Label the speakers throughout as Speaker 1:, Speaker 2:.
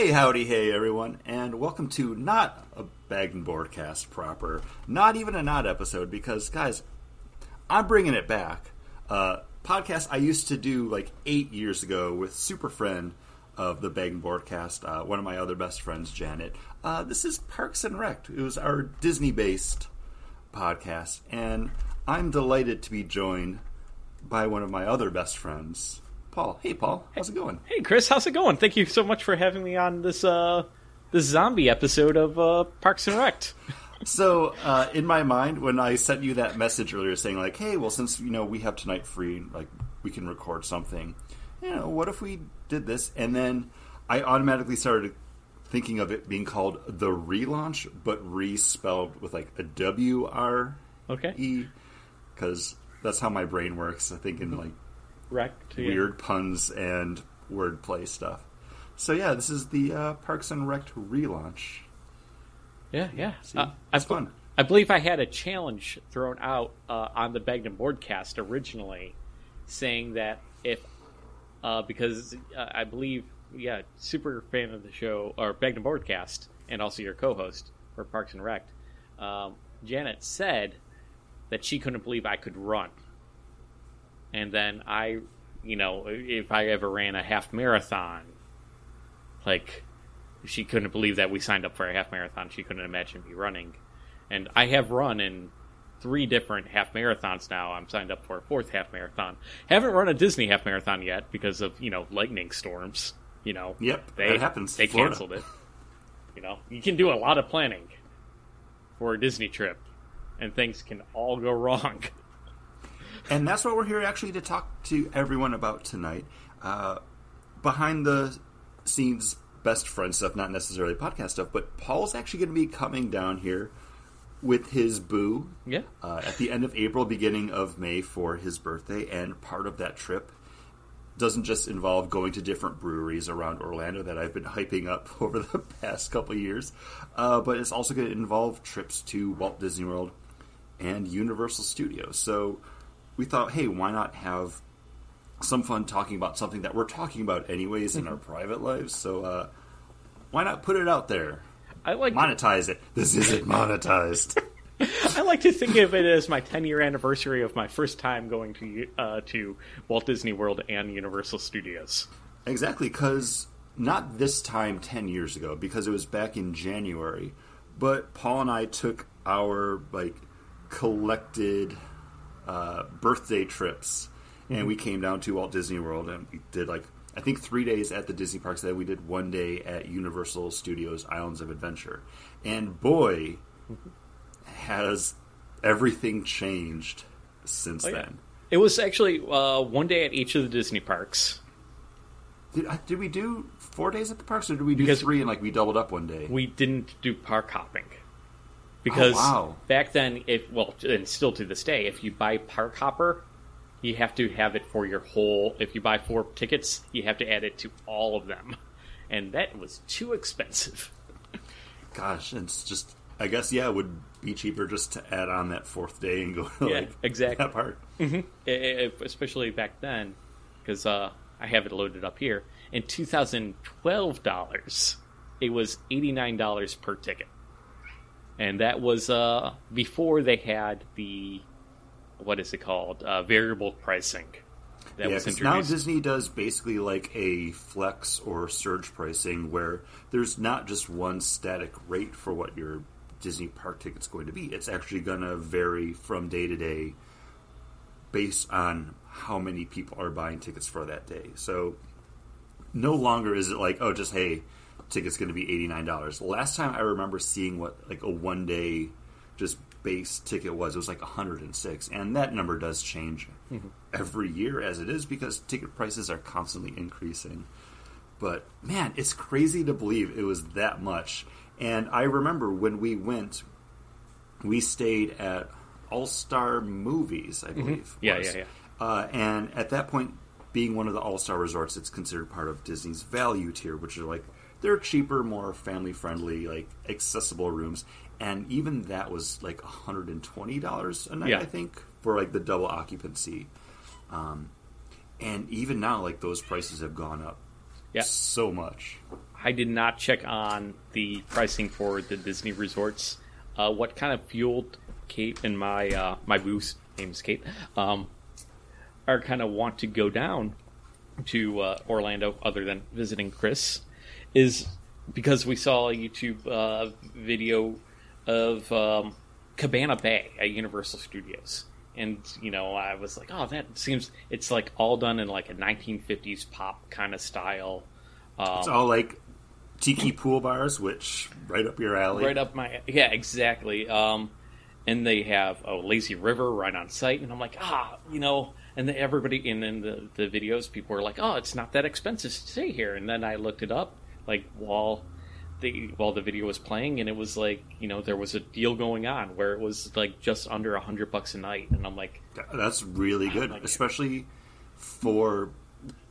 Speaker 1: Hey, howdy, hey, everyone, and welcome to not a Bagged and Bored cast proper, not even a not episode, because, guys, I'm bringing it back. Uh, podcast I used to do like eight years ago with super friend of the Bagged and Bored cast, uh, one of my other best friends, Janet. Uh, this is Parks and Wrecked. It was our Disney based podcast, and I'm delighted to be joined by one of my other best friends, Paul. Hey, Paul, how's it going?
Speaker 2: Hey, Chris, how's it going? Thank you so much for having me on this uh, this zombie episode of uh, Parks and Wrecked.
Speaker 1: So, uh, in my mind, when I sent you that message earlier saying, like, hey, well, since, you know, we have tonight free, like, we can record something, you know, what if we did this? And then I automatically started thinking of it being called the relaunch, but re spelled with, like, a W R
Speaker 2: Okay.
Speaker 1: E, because that's how my brain works. I think in, like,
Speaker 2: Rec. yeah.
Speaker 1: weird puns and wordplay stuff. So, yeah, this is the uh, Parks and Wrecked relaunch.
Speaker 2: Yeah, yeah.
Speaker 1: See,
Speaker 2: Uh, I,
Speaker 1: it's fun.
Speaker 2: I believe I had a challenge thrown out uh, on the Bagged and Boredcast originally, saying that if, uh, because uh, I believe, yeah, super fan of the show, or Bagged and Boredcast, and also your co host for Parks and Wrecked, um, Janet said that she couldn't believe I could run. And then I, you know, if I ever ran a half marathon, like, she couldn't believe that we signed up for a half marathon. She couldn't imagine me running. And I have run in three different half marathons now. I'm signed up for a fourth half marathon. Haven't run a Disney half marathon yet because of, you know, lightning storms. You know,
Speaker 1: Yep,
Speaker 2: they,
Speaker 1: happens.
Speaker 2: They
Speaker 1: Florida.
Speaker 2: canceled it. You know, you can do a lot of planning for a Disney trip, and things can all go wrong.
Speaker 1: And that's what we're here actually to talk to everyone about tonight. Uh, behind the scenes, best friend stuff, not necessarily podcast stuff, but Paul's actually going to be coming down here with his boo
Speaker 2: Yeah.
Speaker 1: uh, at the end of April, beginning of May for his birthday. And part of that trip doesn't just involve going to different breweries around Orlando that I've been hyping up over the past couple years, uh, but it's also going to involve trips to Walt Disney World and Universal Studios. So we thought, hey, why not have some fun talking about something that we're talking about anyways in our private lives? So uh, why not put it out there?
Speaker 2: I like
Speaker 1: Monetize it. This isn't monetized.
Speaker 2: I like to think of it as my 10 year anniversary of my first time going to uh, to Walt Disney World and Universal Studios.
Speaker 1: Exactly, because not this time 10 years ago, because it was back in January, but Paul and I took our, like, collected uh, birthday trips, and we came down to Walt Disney World, and we did, like, I think three days at the Disney parks, then we did one day at Universal Studios Islands of Adventure. And boy, has everything changed since
Speaker 2: Oh, yeah.
Speaker 1: then.
Speaker 2: It was actually uh, one day at each of the Disney parks.
Speaker 1: Did, did we do four days at the parks, or did we do
Speaker 2: Because-
Speaker 1: three and like we doubled up one day?
Speaker 2: We didn't do park hopping. Because
Speaker 1: Oh, wow.
Speaker 2: back then, if well, and still to this day, if you buy Park Hopper, you have to have it for your whole. If you buy four tickets, you have to add it to all of them, and that was too expensive.
Speaker 1: Gosh, it's just. I guess yeah, it would be cheaper just to add on that fourth day and go to
Speaker 2: Yeah,
Speaker 1: like
Speaker 2: exactly.
Speaker 1: that part.
Speaker 2: I- especially back then, because uh, I have it loaded up here. In 2012 dollars, it was 89 dollars per ticket, and that was uh, before they had the what is it called uh, variable pricing that
Speaker 1: yeah,
Speaker 2: was
Speaker 1: 'cause now. Disney does basically like a flex or surge pricing where there's not just one static rate for what your Disney park ticket's going to be. It's actually going to vary from day to day based on how many people are buying tickets for that day. So no longer is it like, oh, just hey, ticket's going to be eighty nine dollars. Last time I remember seeing what like a one day just base ticket was, it was like one hundred and six, and that number does change every year as it is because ticket prices are constantly increasing. But man, it's crazy to believe it was that much. And I remember when we went, we stayed at All Star Movies, I believe.
Speaker 2: Mm-hmm. Yeah,
Speaker 1: was.
Speaker 2: yeah,
Speaker 1: Uh, and at that point, being one of the All Star resorts, it's considered part of Disney's value tier, which are like they're cheaper, more family friendly, like accessible rooms. And even that was like hundred and twenty dollars a night,
Speaker 2: Yeah.
Speaker 1: I think, for like the double occupancy. Um, and even now, like those prices have gone up
Speaker 2: Yeah.
Speaker 1: so much.
Speaker 2: I did not check on the pricing for the Disney resorts. Uh, what kind of fueled Kate and my uh, my boost name's Kate um, are kind of want to go down to uh, Orlando, other than visiting Chris, is because we saw a YouTube uh, video of um, Cabana Bay at Universal Studios. And you know, I was like, "Oh, that seems it's like all done in like a 1950s pop kind of style." Um,
Speaker 1: It's all like tiki pool bars, which right up your alley.
Speaker 2: right up my yeah exactly um and they have a lazy river right on site and i'm like ah you know and everybody and in the, the videos people were like oh it's not that expensive to stay here and then i looked it up like while the while the video was playing and it was like you know there was a deal going on where it was like just under a hundred bucks a night and i'm like
Speaker 1: That's really good,
Speaker 2: like it.
Speaker 1: especially for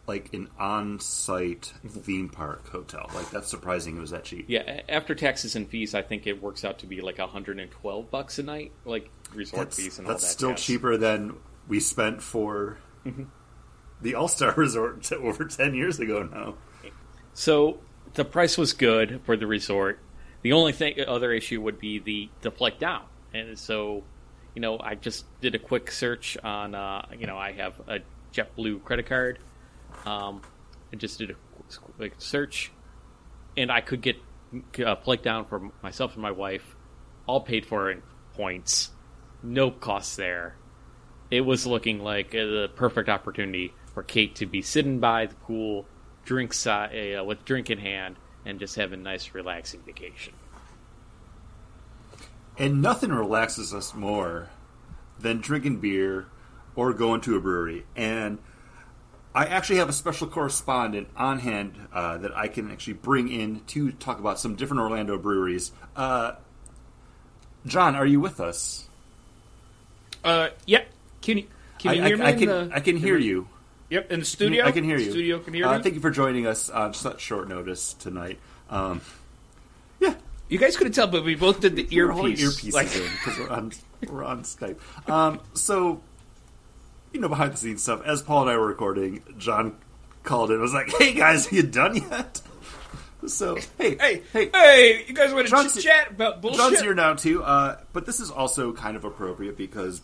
Speaker 1: like an on-site theme park hotel. Like that's surprising it was that cheap.
Speaker 2: yeah after taxes and fees i think it works out to be like 112 bucks a night like resort
Speaker 1: That's,
Speaker 2: fees and all
Speaker 1: that's
Speaker 2: that
Speaker 1: still
Speaker 2: jazz.
Speaker 1: cheaper than we spent for
Speaker 2: Mm-hmm.
Speaker 1: the All Star Resort over ten years ago now.
Speaker 2: So the price was good for the resort. The only thing, other issue would be the the flight down, and so you know I just did a quick search on uh, you know I have a JetBlue credit card. Um, I just did a quick search, and I could get a flight down for myself and my wife, all paid for in points, no costs there. It was looking like the perfect opportunity for Kate to be sitting by the pool, drink si- uh, with drink in hand, and just have a nice, relaxing vacation.
Speaker 1: And nothing relaxes us more than drinking beer or going to a brewery. And I actually have a special correspondent on hand uh, that I can actually bring in to talk about some different Orlando breweries. Uh, John, are you with us?
Speaker 3: Uh, yeah. Can you can you
Speaker 1: I,
Speaker 3: hear
Speaker 1: I-
Speaker 3: me?
Speaker 1: I can,
Speaker 3: the,
Speaker 1: I can hear you.
Speaker 3: Yep, in the studio.
Speaker 1: I can hear you.
Speaker 3: Studio can hear
Speaker 1: uh,
Speaker 3: me.
Speaker 1: Thank you for joining us on such short notice tonight. Um, yeah,
Speaker 3: you guys couldn't tell, but we both did the earpiece.
Speaker 1: earpieces
Speaker 3: Like,
Speaker 1: in because we're on we're on Skype. Um, so, you know, behind the scenes stuff. As Paul and I were recording, John called in. and was like, "Hey guys, are you done yet?" So, hey,
Speaker 3: hey,
Speaker 1: hey,
Speaker 3: hey, you guys want to chit chat about bullshit?
Speaker 1: John's here now too. Uh, but this is also kind of appropriate because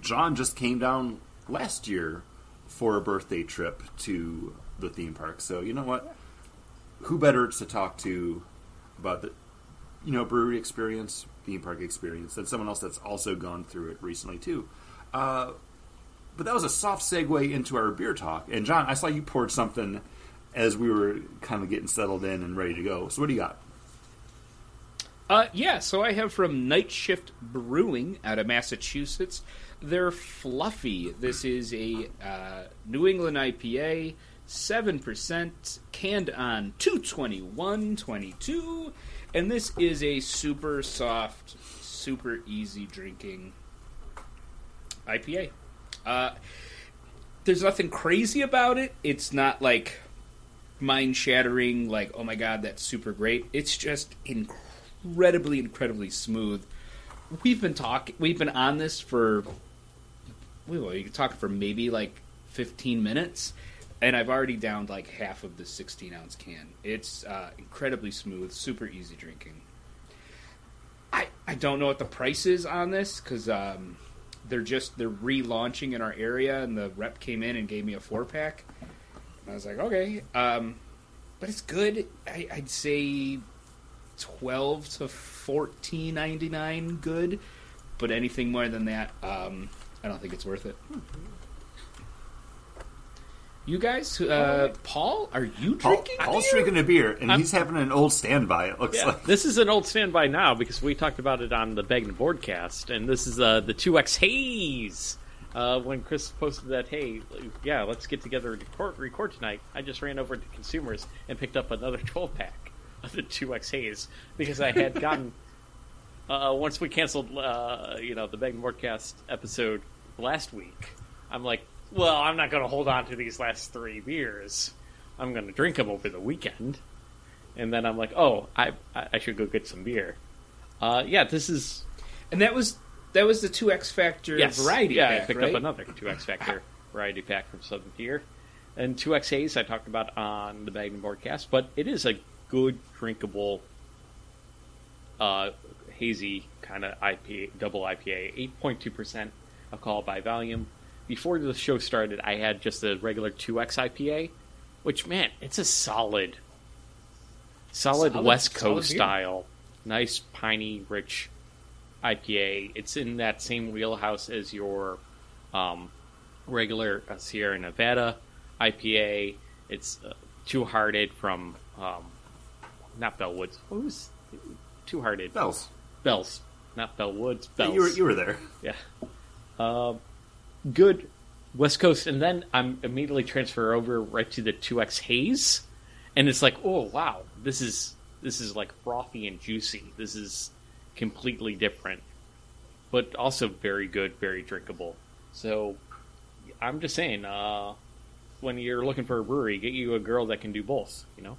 Speaker 1: John just came down last year for a birthday trip to the theme park. So you know what? Who better to talk to about the you know brewery experience, theme park experience than someone else that's also gone through it recently too. Uh, but that was a soft segue into our beer talk. And John, I saw you poured something as we were kind of getting settled in and ready to go. So what do you got?
Speaker 3: Uh, yeah, so I have from Night Shift Brewing out of Massachusetts. They're fluffy. This is a uh, New England IPA, seven percent, canned on two twenty one twenty two, and this is a super soft, super easy drinking IPA. Uh, there's nothing crazy about it. It's not like mind shattering, like, oh my god, that's super great. It's just incredibly, incredibly smooth. We've been talking, we've been on this for, you can talk for maybe like 15 minutes, and I've already downed like half of the 16 ounce can. It's uh, incredibly smooth, super easy drinking. I, I don't know what the price is on this because um, they're just they're relaunching in our area, and the rep came in and gave me a four pack. I was like, okay, um, but it's good. I, I'd say twelve to fourteen ninety nine, good. But anything more than that, um, I don't think it's worth it. You guys, uh, Paul, are you
Speaker 1: Paul,
Speaker 3: drinking?
Speaker 1: Paul's
Speaker 3: beer?
Speaker 1: drinking a beer, and
Speaker 2: I'm-
Speaker 1: he's having an old standby. It looks
Speaker 2: Yeah,
Speaker 1: like.
Speaker 2: this is an old standby now because we talked about it on the Bag and Boredcast, and this is uh, the 2X Haze. Uh, when Chris posted that, hey, yeah, let's get together and record, record tonight, I just ran over to Consumers and picked up another 12 pack of the 2X Haze because I had gotten. uh, once we canceled, uh, you know, the Bag and Boredcast episode last week, I'm like, well, I'm not going to hold on to these last three beers. I'm going to drink them over the weekend and then I'm like, oh, I I should go get some beer. Uh, yeah, this is
Speaker 3: and that was that was the two X Factor
Speaker 2: yes,
Speaker 3: variety
Speaker 2: Yeah,
Speaker 3: pack,
Speaker 2: I picked
Speaker 3: right?
Speaker 2: up another two X Factor variety pack from Southern Tier. and 2X Haze I talked about on the and Boredcast, but it is a good drinkable uh, hazy kind of IPA, double IPA, 8.2% alcohol by volume. Before the show started, I had just a regular 2X IPA, which, man, it's a solid, solid,
Speaker 3: Solid-
Speaker 2: West Coast
Speaker 3: beer.
Speaker 2: style, nice, piney, rich IPA. It's in that same wheelhouse as your um, regular uh, Sierra Nevada IPA. It's uh, Two Hearted from um, not Bellwoods. What was Two Hearted?
Speaker 1: Bells.
Speaker 2: Bells, not Bellwoods. Bells.
Speaker 1: You were, you were there.
Speaker 2: Yeah. Um, good West Coast, and then I'm immediately transfer over right to the 2X Haze, and it's like, oh wow, this is this is like frothy and juicy. This is completely different, but also very good, very drinkable. So I'm just saying, uh, when you're looking for a brewery, get you a girl that can do both. You know.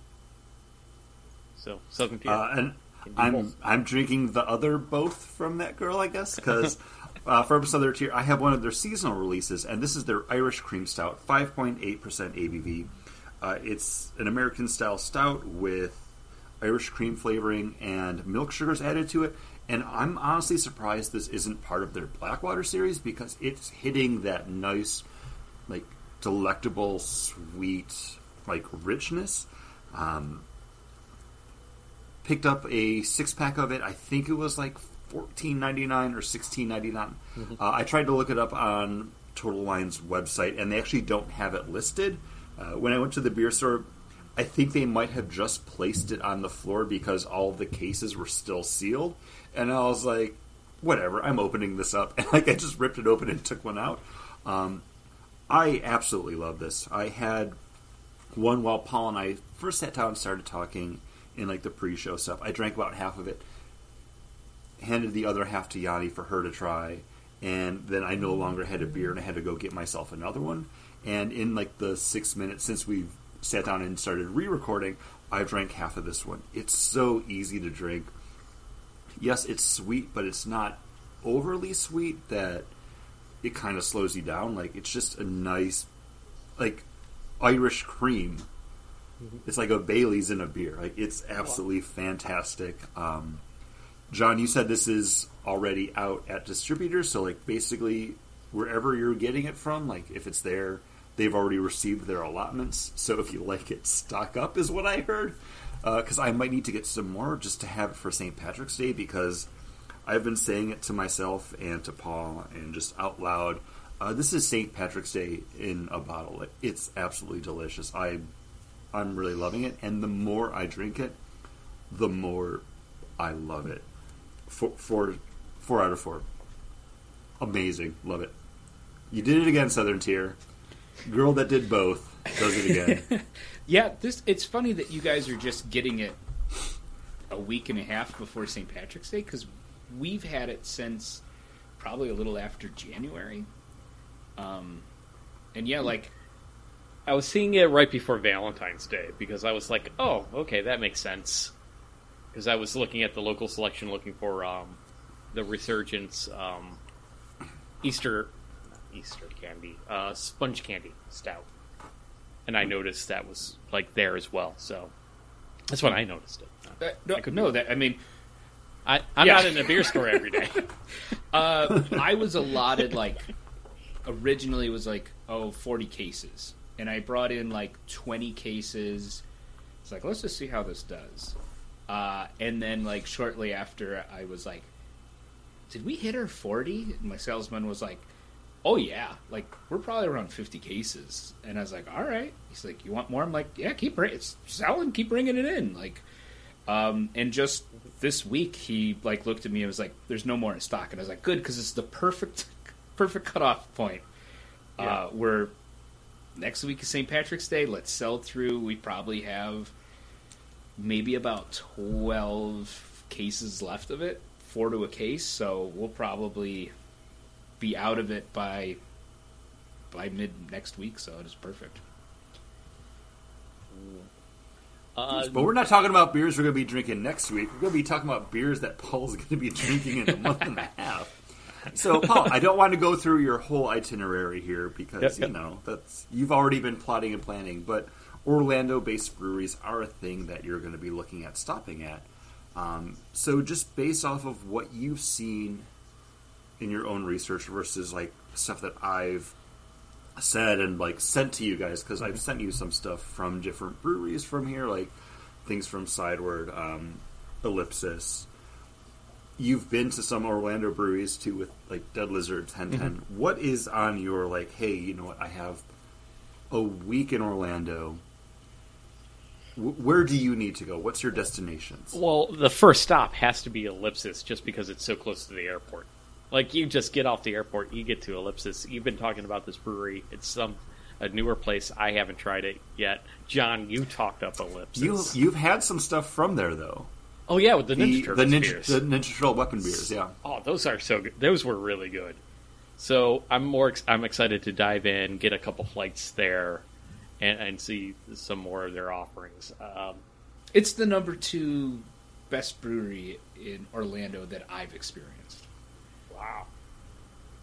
Speaker 2: So Southern Tier.
Speaker 1: Uh, and I'm
Speaker 2: both.
Speaker 1: I'm drinking the other both from that girl, I guess, because uh, from Southern Tier, I have one of their seasonal releases, and this is their Irish Cream Stout, 5.8 percent ABV. Uh, it's an American style stout with Irish cream flavoring and milk sugars added to it. And I'm honestly surprised this isn't part of their Blackwater series because it's hitting that nice, like delectable, sweet, like richness. Um, picked up a six pack of it. I think it was like fourteen ninety nine or sixteen ninety nine. Uh, I tried to look it up on Total Wine's website, and they actually don't have it listed. Uh, when I went to the beer store, I think they might have just placed it on the floor because all the cases were still sealed, and I was like, "Whatever, I'm opening this up." And like I just ripped it open and took one out. Um, I absolutely love this. I had one while Paul and I first sat down and started talking in like the pre-show stuff. I drank about half of it, handed the other half to Yanni for her to try, and then I no longer had a beer and I had to go get myself another one. And in like the six minutes since we've sat down and started re-recording, I drank half of this one. It's so easy to drink. Yes, it's sweet, but it's not overly sweet that it kind of slows you down. Like it's just a nice, like Irish cream. It's like a Bailey's in a beer. Like it's absolutely fantastic. Um, John, you said this is already out at distributors, so like basically wherever you're getting it from, like if it's there, they've already received their allotments. So if you like it, stock up is what I heard. Because I might need to get some more just to have it for St. Patrick's Day because I've been saying it to myself and to Paul and just out loud. Uh, this is St. Patrick's Day in a bottle. It's absolutely delicious. I, I'm really loving it, and the more I drink it, the more I love it. Four, four, four out of four. Amazing, love it. You did it again, Southern Tier. Girl that did both does it again.
Speaker 3: Yeah, this it's funny that you guys are just getting it a week and a half before St. Patrick's Day because we've had it since probably a little after January. Um, and yeah, like
Speaker 2: I was seeing it right before Valentine's Day because I was like, "Oh, okay, that makes sense." Because I was looking at the local selection, looking for um, the Resurgence um, Easter Easter candy, uh, sponge candy stout, and I noticed that was like there as well. So that's when I noticed it.
Speaker 3: uh, no,
Speaker 2: I could
Speaker 3: no, that I mean,
Speaker 2: I, I'm
Speaker 3: Yeah.
Speaker 2: not in a beer store every day.
Speaker 3: uh, I was allotted like originally it was like oh 40 cases, and I brought in like 20 cases. It's like let's just see how this does. Uh, and then like shortly after, I was like, "Did we hit our 40?" And my salesman was like, "Oh yeah, like we're probably around 50 cases." And I was like, "All right." He's like, "You want more?" I'm like, "Yeah, keep bring- it's selling, keep bringing it in." Like, um, and just this week, he like looked at me and was like, "There's no more in stock," and I was like, "Good," because it's the perfect, perfect cutoff point.
Speaker 2: Yeah.
Speaker 3: Uh, where next week is St. Patrick's Day. Let's sell through. We probably have maybe about twelve cases left of it, four to a case. So we'll probably be out of it by by mid next week. So it is perfect.
Speaker 2: Uh,
Speaker 1: but we're not talking about beers we're going to be drinking next week. We're going to be talking about beers that Paul's going to be drinking in a month and a half. So, Paul, I don't want to go through your whole itinerary here because
Speaker 2: Yep, yep.
Speaker 1: you know that's you've already been plotting and planning. But Orlando-based breweries are a thing that you're going to be looking at stopping at. Um, so, just based off of what you've seen in your own research versus like stuff that I've said and like sent to you guys, because I've sent you some stuff from different breweries from here, like things from Sideward, um, Ellipsis. You've been to some Orlando breweries too with like Dead Lizard 1010. What is on your like, hey, you know what, I have a week in Orlando. Where do you need to go? What's your destinations?
Speaker 2: Well, the first stop has to be Ellipsis, just because it's so close to the airport. Like you just get off the airport, you get to Ellipsis. You've been talking about this brewery. It's some a newer place. I haven't tried it yet. John, you talked up Ellipsis.
Speaker 1: You you've had some stuff from there though.
Speaker 2: oh yeah, with the
Speaker 1: The
Speaker 2: Ninja
Speaker 1: the
Speaker 2: Turtles
Speaker 1: ninja
Speaker 2: beers.
Speaker 1: the Ninja Turtle weapon beers, yeah.
Speaker 2: Oh, those are so good. Those were really good. So I'm more. ex- I'm excited to dive in, get a couple flights there, and, and see some more of their offerings. Um,
Speaker 3: It's the number two best brewery in Orlando that I've experienced,
Speaker 2: wow.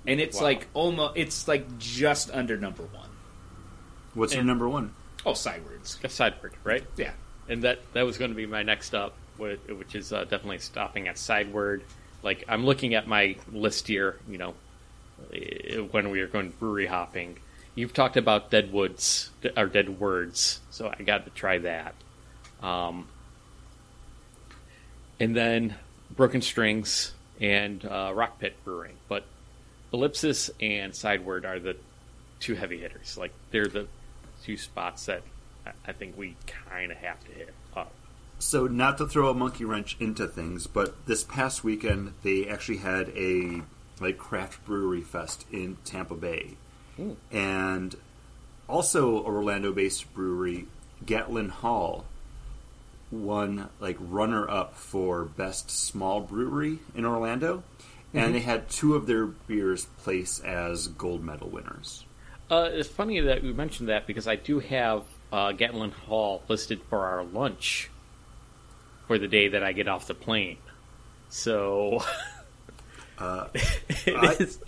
Speaker 3: and it's
Speaker 2: Wow.
Speaker 3: like almost it's like just under number one.
Speaker 1: What's your number one?
Speaker 3: Oh, sidewards.
Speaker 2: A sideward, right?
Speaker 3: Yeah.
Speaker 2: and that that was going to be my next up, which is uh, definitely stopping at Sideward. Like I'm looking at my list here, you know, eh, when we are going brewery hopping. You've talked about dead woods or Dead Words, so I got to try that. Um, and then Broken Strings and uh, Rock Pit Brewing, but Ellipsis and Sideward are the two heavy hitters. Like they're the two spots that I- think we kind of have to hit up.
Speaker 1: So, not to throw a monkey wrench into things, but this past weekend they actually had a like craft brewery fest in Tampa Bay,
Speaker 2: Ooh.
Speaker 1: and also Orlando-based brewery Gatlin Hall won like runner-up for best small brewery in Orlando, and they had two of their beers place as gold medal winners.
Speaker 2: Uh, it's funny that you mentioned that because I do have uh, Gatlin Hall listed for our lunch for the day that I get off the plane. So
Speaker 1: Uh,
Speaker 2: it
Speaker 1: I-
Speaker 2: is-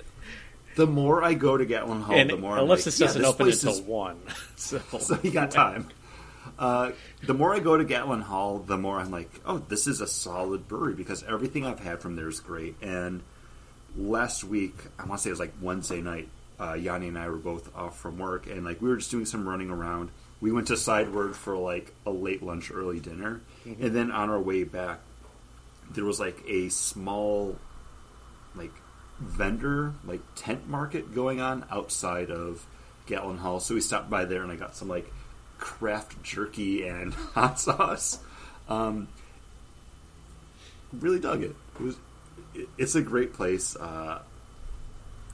Speaker 1: The more I go to Gatlin Hall,
Speaker 2: and
Speaker 1: the more I'm like, yeah,
Speaker 2: doesn't
Speaker 1: this
Speaker 2: open until
Speaker 1: is
Speaker 2: one. So,
Speaker 1: so you got time. Uh, the more I go to Gatlin Hall, the more I'm like, oh, this is a solid brewery because everything I've had from there is great. And last week, I want to say it was like Wednesday night, uh, Yanni and I were both off from work, and like we were just doing some running around. We went to Sideward for like a late lunch, early dinner, and then on our way back, there was like a small, like vendor, like tent market going on outside of Gatlin Hall. So we stopped by there and I got some like craft jerky and hot sauce. Um, really dug it. It was. It's a great place. Uh,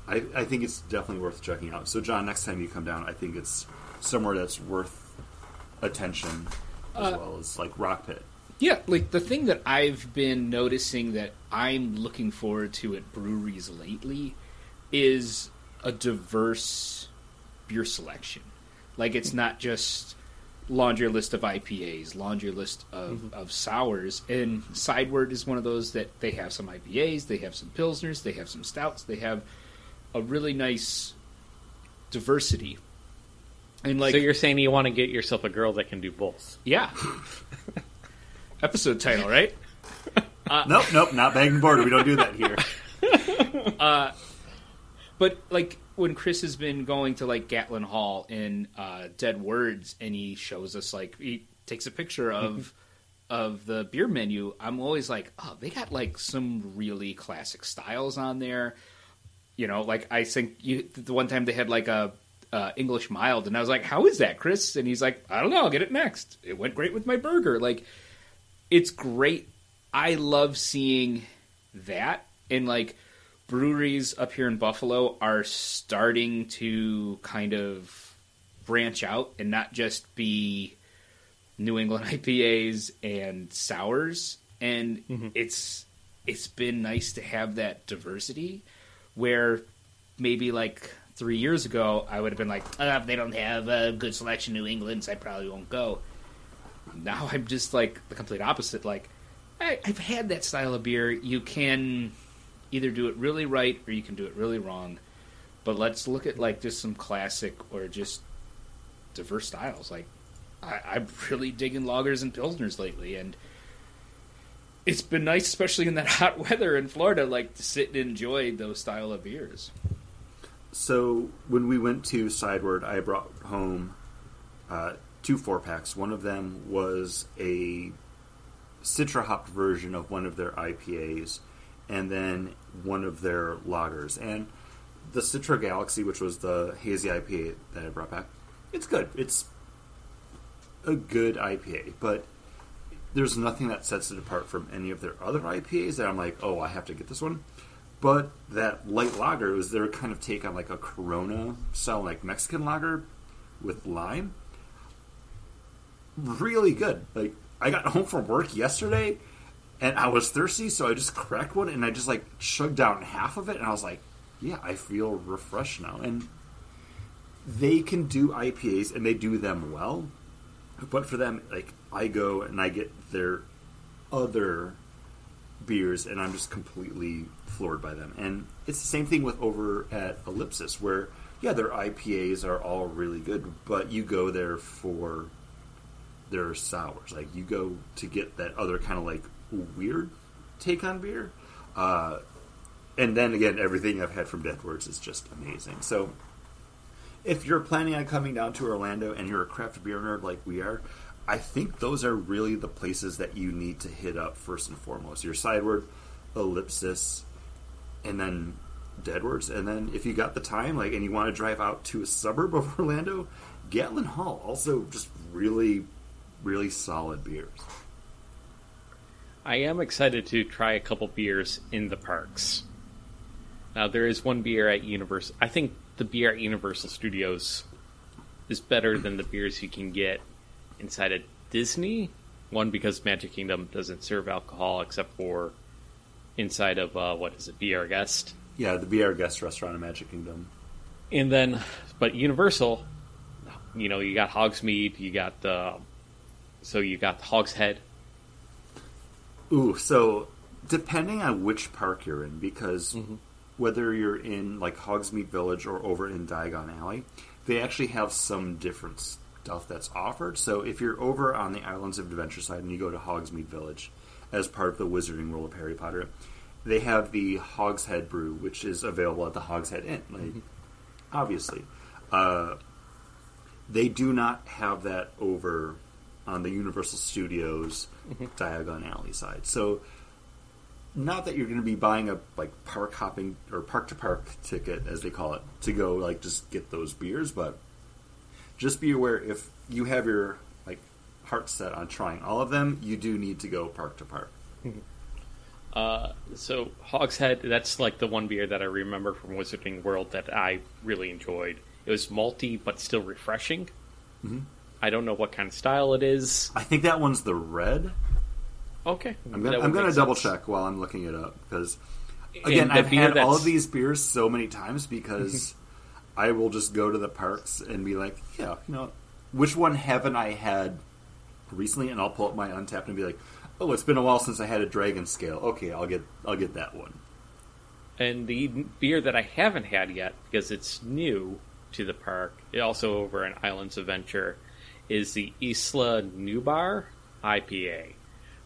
Speaker 1: I, I think it's definitely worth checking out. So, John, next time you come down, I think it's somewhere that's worth attention as
Speaker 3: Uh,
Speaker 1: well as like Rock Pit.
Speaker 3: Yeah, like the thing that I've been noticing that I'm looking forward to at breweries lately is a diverse beer selection. Like it's not just laundry list of IPAs, laundry list of, mm-hmm. of sours, and Sideward is one of those that they have some IPAs, they have some pilsners, they have some stouts, they have a really nice diversity. And like
Speaker 2: so you're saying you want to get yourself a girl that can do both?
Speaker 3: yeah. Episode title, right?
Speaker 1: nope, nope, not bagging border. We don't do that here.
Speaker 3: But like when Chris has been going to like Gatlin Hall in uh, Dead Words, and he shows us like he takes a picture of of the beer menu, I'm always like, oh, they got like some really classic styles on there. You know, like I think you the one time they had like a uh, English mild, and I was like, how is that, Chris? And he's like, I don't know, I'll get it next. It went great with my burger. Like, it's great. I love seeing that. And like breweries up here in Buffalo are starting to kind of branch out and not just be New England IPAs and sours. And it's it's been nice to have that diversity where maybe like 3 years ago I would have been like uh, if they don't have a good selection New England so I probably won't go now I'm just like the complete opposite. Like I, I've had that style of beer. You can either do it really right or you can do it really wrong. But let's look at like just some classic or just diverse styles. Like I, I'm really digging lagers and pilsners lately, and it's been nice, especially in that hot weather in Florida, like to sit and enjoy those style of beers.
Speaker 1: So when we went to Sideward, I brought home uh, two four packs. One of them was a citra hopped version of one of their IPAs, and then one of their lagers. And the Citra Galaxy, which was the hazy IPA that I brought back, it's good. It's a good IPA, but there's nothing that sets it apart from any of their other IPAs that I'm like, oh, I have to get this one. But that light lager was their kind of take on like a Corona style, like Mexican lager with lime. Really good. Like I got home from work yesterday and I was thirsty, so I just cracked one and I just like chugged down half of it, and I was like, yeah, I feel refreshed now. And they can do IPAs and they do them well, but for them, like I go and I get their other beers, and I'm just completely floored by them. And it's the same thing with over at Ellipsis, where yeah, their IPAs are all really good, but you go there for their sours. Like you go to get that other kind of like weird take on beer. Uh, and then again, everything I've had from Deadwords is just amazing. So if you're planning on coming down to Orlando and you're a craft beer nerd like we are, I think those are really the places that you need to hit up first and foremost. Your Sideward, Ellipsis, and then Deadwords. And then if you got the time, like, and you want to drive out to a suburb of Orlando, Gatlin Hall also just really, really solid beers.
Speaker 2: I am excited to try a couple beers in the parks. Now there is one beer at Universal. I think the beer at Universal Studios is better than the beers you can get inside of Disney. One because Magic Kingdom doesn't serve alcohol except for inside of uh, what is it, Be Our Guest.
Speaker 1: Yeah, the Be Our Guest restaurant in Magic Kingdom.
Speaker 2: And then, but Universal, you know, you got Hogsmeade, you got the, so you got Hogshead.
Speaker 1: Ooh, so depending on which park you're in, because whether you're in like Hogsmeade Village or over in Diagon Alley, they actually have some different stuff that's offered. So if you're over on the Islands of Adventure side and you go to Hogsmeade Village as part of the Wizarding World of Harry Potter, they have the Hogshead Brew, which is available at the Hogshead Inn. Like, obviously, uh, they do not have that over on the Universal Studios Diagon Alley side. So, not that you're going to be buying a like park hopping or park to park ticket, as they call it, to go like just get those beers, but just be aware if you have your like heart set on trying all of them, you do need to go park to park.
Speaker 2: Uh, so Hogshead, that's like the one beer that I remember from Wizarding World that I really enjoyed. It was malty but still refreshing.
Speaker 1: Mhm.
Speaker 2: I don't know what kind of style it is.
Speaker 1: I think that one's the red.
Speaker 2: Okay,
Speaker 1: I'm gonna, I'm gonna double
Speaker 2: sense.
Speaker 1: check while I'm looking it up because again I've had all of these beers so many times because I will just go to the parks and be like, yeah, you know, which one haven't I had recently? And I'll pull up my Untappd and be like, oh, it's been a while since I had a Dragon Scale. Okay, I'll get I'll get that one.
Speaker 2: And the beer that I haven't had yet, because it's new to the park, also over in Islands of Venture, is the Isla Nublar IPA,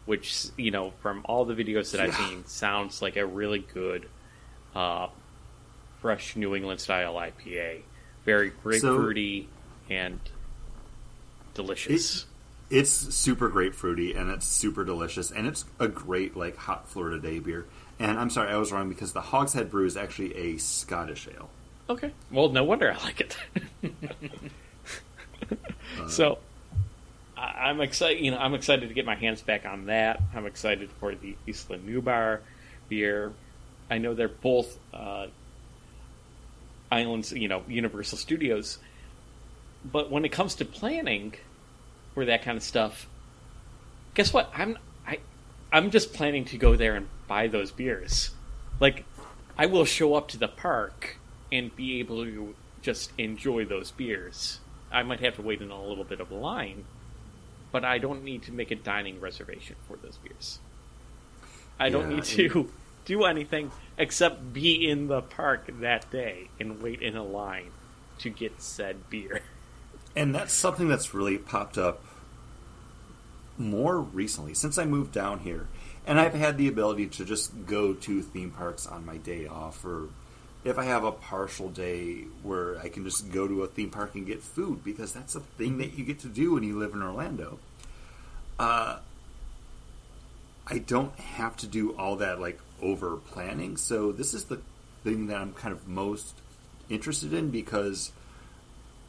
Speaker 2: which, you know, from all the videos that I've seen, sounds like a really good, uh, fresh New England style IPA. Very grapefruity and delicious.
Speaker 1: It's super grapefruity and it's super delicious and it's a great like hot Florida day beer. And I'm sorry, I was wrong because the Hogshead Brew is actually a Scottish ale.
Speaker 2: Okay. Well, no wonder I like it. so, I- I'm excited. You know, I'm excited to get my hands back on that. I'm excited for the Isla Nublar beer. I know they're both uh, islands. You know, Universal Studios. But when it comes to planning for that kind of stuff, guess what? I'm I I'm just planning to go there and buy those beers. Like I will show up to the park and be able to just enjoy those beers. I might have to wait in a little bit of a line, but I don't need to make a dining reservation for those beers. I don't need to do anything except be in the park that day and wait in a line to get said beer.
Speaker 1: And that's something that's really popped up more recently since I moved down here. And I've had the ability to just go to theme parks on my day off, or if I have a partial day where I can just go to a theme park and get food, because that's a thing that you get to do when you live in Orlando. Uh, I don't have to do all that like over planning. So this is the thing that I'm kind of most interested in because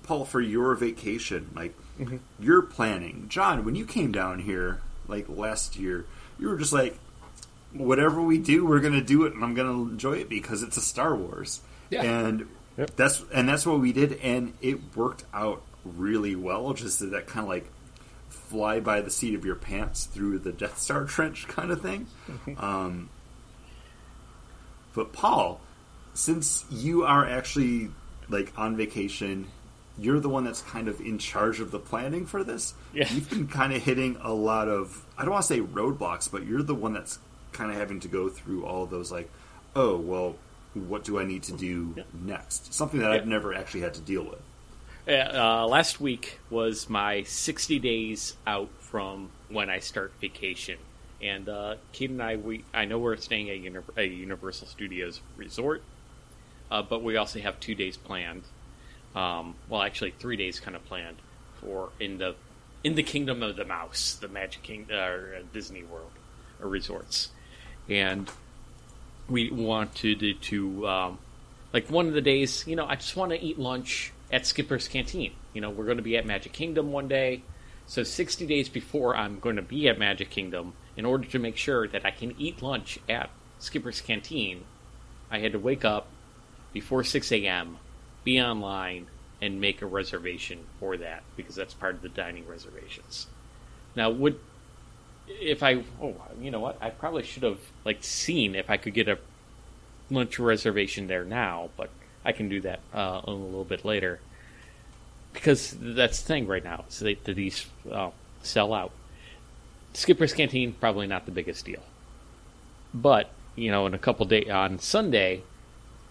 Speaker 1: Paul, for your vacation, like mm-hmm. you're planning. John, when you came down here like last year, you were just like, whatever we do, we're going to do it, and I'm going to enjoy it because it's a Star Wars. Yeah. And yep. that's and that's what we did, and it worked out really well. Just that kind of like fly by the seat of your pants through the Death Star trench kind of thing. um, but Paul, since you are actually like on vacation, you're the one that's kind of in charge of the planning for this. Yeah. You've been kind of hitting a lot of I don't want to say roadblocks, but you're the one that's kind of having to go through all of those like, oh well, what do I need to do yeah. next? Something that yeah. I've never actually had to deal with.
Speaker 2: Uh, last week was my 60 days out from when I start vacation. And uh, Kate and I, we I know we're staying at Uni- a Universal Studios resort, uh, but we also have two days planned. Um, well, actually, three days kind of planned for in the in the Kingdom of the Mouse, the Magic King uh, Disney World or resorts, and we wanted to, um, like one of the days. You know, I just want to eat lunch at Skipper's Canteen. You know, we're going to be at Magic Kingdom one day. So 60 days before I'm going to be at Magic Kingdom, in order to make sure that I can eat lunch at Skipper's Canteen, I had to wake up before 6 a.m., be online, and make a reservation for that because that's part of the dining reservations. Now, would if I oh you know what I probably should have like seen if I could get a lunch reservation there now, but I can do that uh, a little bit later because that's the thing right now. So they, these uh, sell out. Skipper's Canteen probably not the biggest deal, but you know, in a couple days on Sunday,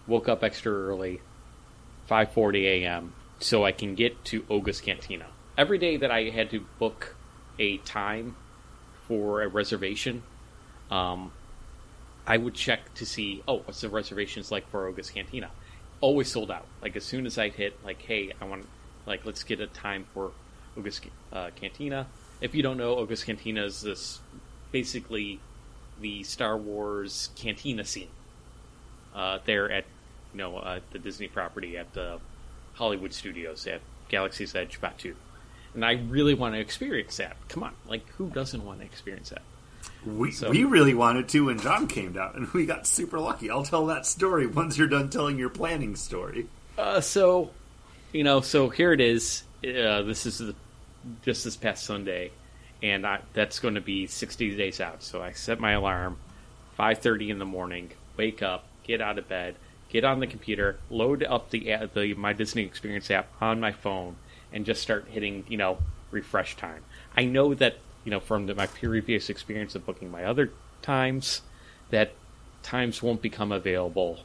Speaker 2: woke up extra early, five forty a.m. so I can get to Oga's Cantina. Every day that I had to book a time for a reservation, um, I would check to see, oh, what's the reservations like for Oga's Cantina? always sold out. Like as soon as I hit like, hey, I want like let's get a time for Oga's uh, Cantina. If you don't know, Oga's Cantina is this basically the Star Wars cantina scene. Uh, there at you know uh, the Disney property at the Hollywood Studios at Galaxy's Edge Batuu. And I really want to experience that. Come on, like who doesn't want to experience that?
Speaker 1: We, so, we really wanted to when John came down, and we got super lucky. I'll tell that story once you're done telling your planning story.
Speaker 2: Uh, so, you know, so here it is. Uh, this is the, just this past Sunday, and I, that's going to be 60 days out. So I set my alarm, 5:30 in the morning. Wake up, get out of bed, get on the computer, load up the, the my Disney Experience app on my phone, and just start hitting, you know, refresh time. I know that you know, from the, my previous experience of booking my other times, that times won't become available.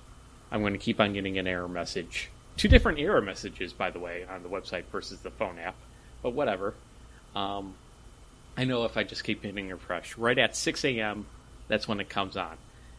Speaker 2: I'm going to keep on getting an error message. Two different error messages, by the way, on the website versus the phone app, but whatever. Um, I know if I just keep hitting refresh, right at 6 a.m., that's when it comes on.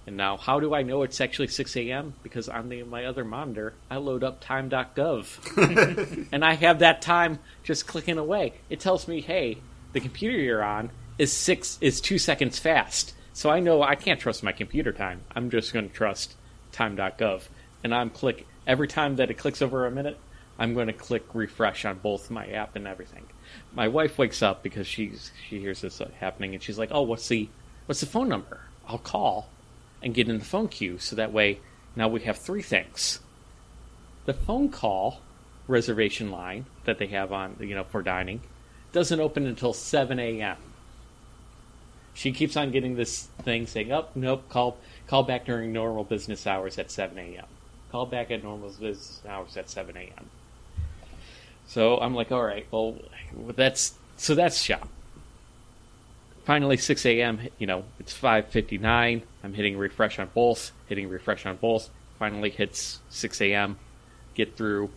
Speaker 2: And now, how do I know it's actually 6 a.m.? Because on the, my other monitor, I load up time.gov. and I have that time just clicking away. It tells me, hey, the computer you're on is six is two seconds fast. So I know I can't trust my computer time. I'm just going to trust time.gov, and I'm click every time that it clicks over a minute. I'm going to click refresh on both my app and everything. My wife wakes up because she's she hears this uh, happening, and she's like, "Oh, what's the what's the phone number?" I'll call and get in the phone queue, so that way now we have three things: the phone call reservation line that they have on you know for dining doesn't open until 7 a.m. She keeps on getting this thing saying, "Oh, nope, call call back during normal business hours at 7 a.m. Call back at normal business hours at 7 a.m." So I'm like, "All right, well, that's so that's shop." Finally 6 a.m. You know, it's 5:59. I'm hitting refresh on both, hitting refresh on both. Finally hits 6 a.m. Get through.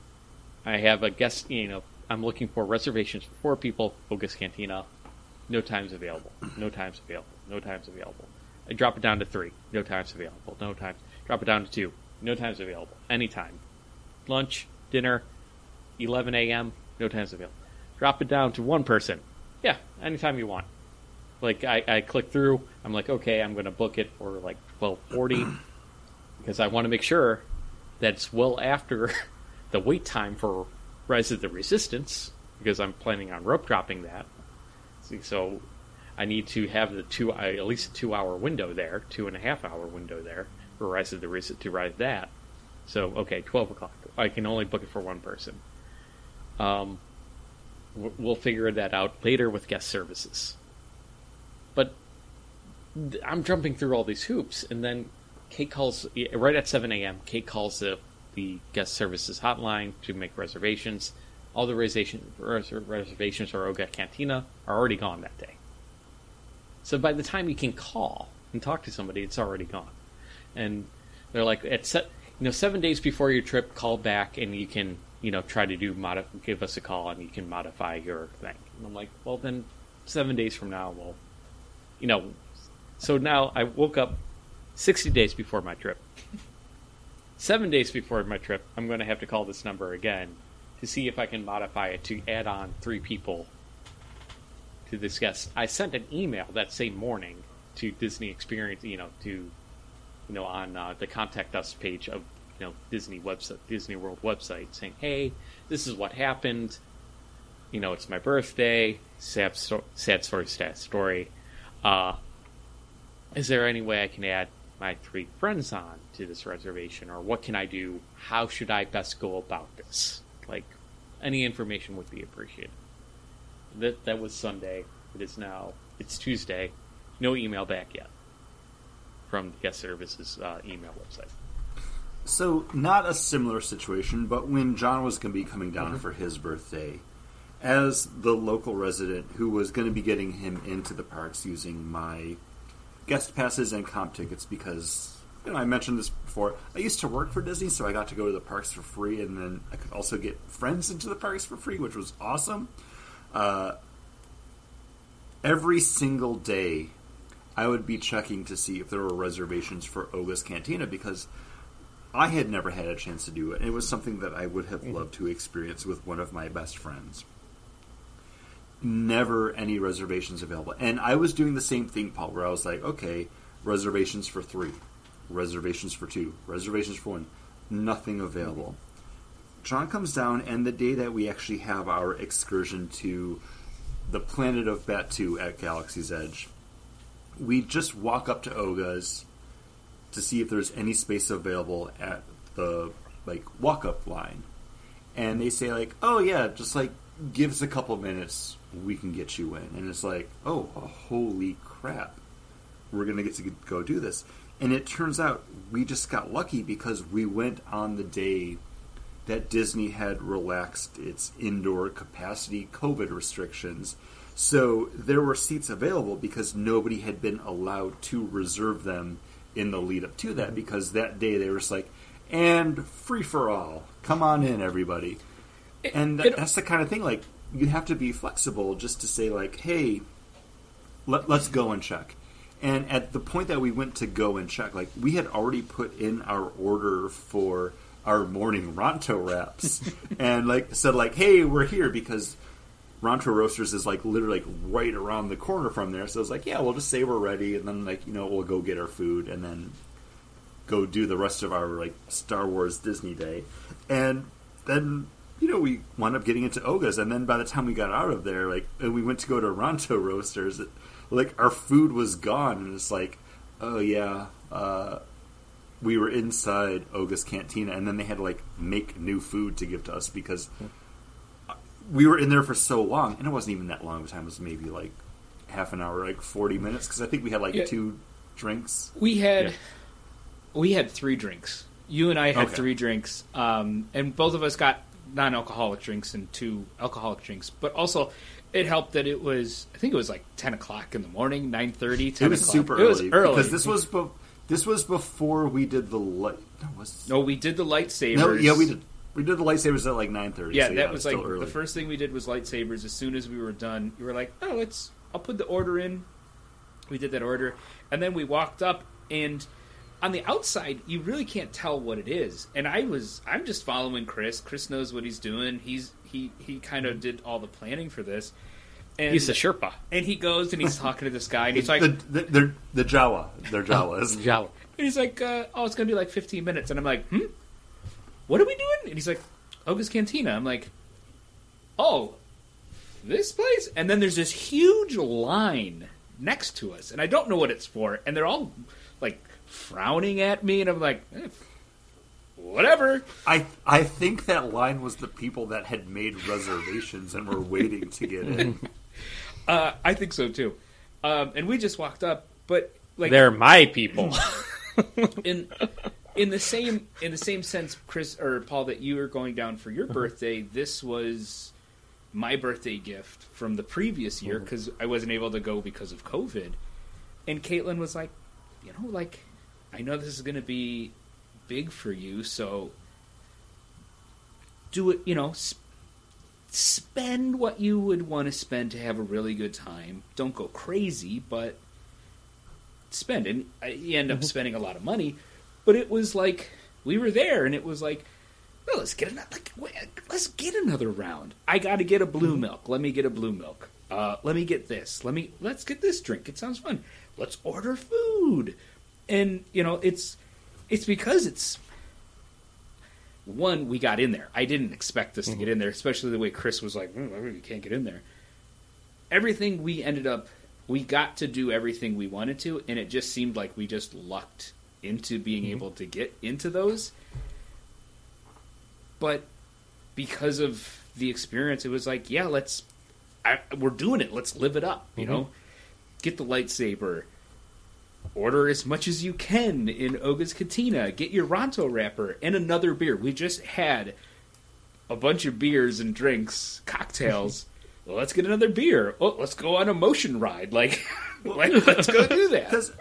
Speaker 2: I have a guest. You know, I'm looking for reservations for four people. Oga's Cantina. No times available. No times available. No times available. I drop it down to three. No times available. No times. Drop it down to two. No times available. Anytime. Lunch, dinner, 11 a.m. No times available. Drop it down to one person. Yeah, anytime you want. Like I, I click through. I'm like, okay, I'm going to book it for like 12:40 because I want to make sure that's well after the wait time for Rise of the Resistance because I'm planning on rope dropping that. So I need to have the two at least a two hour window there, two and a half hour window there for Rise of the Resistance to ride that. So okay, 12 o'clock. I can only book it for one person. Um, we'll figure that out later with guest services. I'm jumping through all these hoops, and then Kate calls right at 7 a.m. Kate calls the the guest services hotline to make reservations. All the reservation, reservations for Oga Cantina are already gone that day. So by the time you can call and talk to somebody, it's already gone. And they're like, at set, you know, seven days before your trip, call back and you can, you know, try to do modif- give us a call and you can modify your thing. And I'm like, well, then seven days from now, we'll, you know. So now I woke up 60 days before my trip. Seven days before my trip, I'm going to have to call this number again to see if I can modify it to add on three people to this guest. I sent an email that same morning to Disney Experience, you know, to you know on uh, the contact us page of you know Disney website, Disney World website, saying, "Hey, this is what happened. You know, it's my birthday. Sad, sto- sad story, sad story. Uh, is there any way I can add my three friends on to this reservation, or what can I do? How should I best go about this? Like, any information would be appreciated." That that was Sunday. It is now it's Tuesday. No email back yet from the guest services uh, email website.
Speaker 1: So, not a similar situation, but when John was going to be coming down mm-hmm. for his birthday, as the local resident who was going to be getting him into the parks using my guest passes and comp tickets because you know I mentioned this before. I used to work for Disney, so I got to go to the parks for free, and then I could also get friends into the parks for free, which was awesome. Uh, every single day, I would be checking to see if there were reservations for Oga's Cantina because I had never had a chance to do it. and It was something that I would have loved to experience with one of my best friends. Never any reservations available. And I was doing the same thing, Paul, where I was like, okay, reservations for three, reservations for two, reservations for one, nothing available. John comes down, and the day that we actually have our excursion to the planet of Batuu at Galaxy's Edge, we just walk up to Oga's to see if there's any space available at the like walk up line, and they say like, "Oh yeah, just like give us a couple minutes, we can get you in." And it's like, "Oh, holy crap, we're gonna get to go do this." And it turns out we just got lucky because we went on the day that Disney had relaxed its indoor capacity COVID restrictions. So there were seats available because nobody had been allowed to reserve them in the lead up to that because that day they were just like, and free for all. Come on in, everybody. And that, that's the kind of thing, like, you have to be flexible just to say, like, hey, let, let's go and check. And at the point that we went to go and check, like, we had already put in our order for our morning Ronto wraps and like said like, "Hey, we're here because Ronto Roasters is like literally like right around the corner from there." So it's like, "Yeah, we'll just say we're ready, and then like you know we'll go get our food and then go do the rest of our like Star Wars Disney day." And then you know we wound up getting into Oga's, and then by the time we got out of there, like and we went to go to Ronto Roasters, it, like our food was gone, and it's like, oh yeah. Uh, we were inside Oga's Cantina, and then they had to like make new food to give to us because we were in there for so long, and it wasn't even that long of a time. It was maybe like half an hour, like forty minutes, because I think we had like yeah. two drinks.
Speaker 3: We had yeah. we had three drinks. You and I had okay. three drinks, um, and both of us got non-alcoholic drinks and two alcoholic drinks. But also, It helped that it was. I think it was like ten o'clock in the morning, nine thirty.
Speaker 1: It was super
Speaker 3: It was
Speaker 1: early,
Speaker 3: early
Speaker 1: because this was be- this was before we did the light. No, was
Speaker 3: No, we did the lightsabers.
Speaker 1: no, yeah, we did. We did the lightsabers at like nine thirty.
Speaker 3: Yeah,
Speaker 1: so
Speaker 3: that
Speaker 1: it
Speaker 3: was like
Speaker 1: early.
Speaker 3: the first thing we did was lightsabers. As soon as we were done, you were like, "Oh, let's." I'll put the order in. We did that order, and then we walked up, and on the outside, you really can't tell what it is. And I was, I'm just following Chris. Chris knows what he's doing. He's he he kind of did all the planning for this. And,
Speaker 2: He's a Sherpa.
Speaker 3: and he goes and he's talking to this guy, and he's like,
Speaker 1: the, the, they're the Jawa. They're Jawas.
Speaker 2: Java.
Speaker 3: And he's like, uh, "Oh, it's gonna be like 15 minutes," and I'm like, "Hmm, what are we doing?" And he's like, "Oga's Cantina." I'm like, "Oh, this place?" And then there's this huge line next to us, and I don't know what it's for, and they're all like frowning at me, and I'm like, eh, "Whatever."
Speaker 1: I I think that line was the people that had made reservations and were waiting to get in.
Speaker 3: Uh, I think so too. Um, and we just walked up, but like
Speaker 2: They're my people.
Speaker 3: in in the same in the same sense, Chris or Paul, that you were going down for your birthday. This was my birthday gift from the previous year because I wasn't able to go because of COVID. And Caitlin was like, you know, like I know this is going to be big for you, so do it. You know. Sp- Spend what you would want to spend to have a really good time. Don't go crazy, but spend. And I- you end up spending a lot of money, but it was like we were there, and it was like, well, let's get another. Like, let's get another round. I got to get a blue milk. Let me get a blue milk. Uh, let me get this. Let me let's get this drink. It sounds fun. Let's order food, and you know it's it's because it's one we got in there. I didn't expect us to get mm-hmm. in there, especially the way Chris was like, mm, "We can't get in there." Everything we ended up, we got to do everything we wanted to, and it just seemed like we just lucked into being mm-hmm. able to get into those. But because of the experience, it was like, yeah, let's, I, we're doing it. Let's live it up. You mm-hmm. know, get the lightsaber. Order as much as you can in Oga's Cantina. Get your Ronto wrapper and another beer. We just had a bunch of beers and drinks, cocktails. well, let's get another beer. Oh, let's go on a motion ride. Like, like let's go do that.
Speaker 1: Because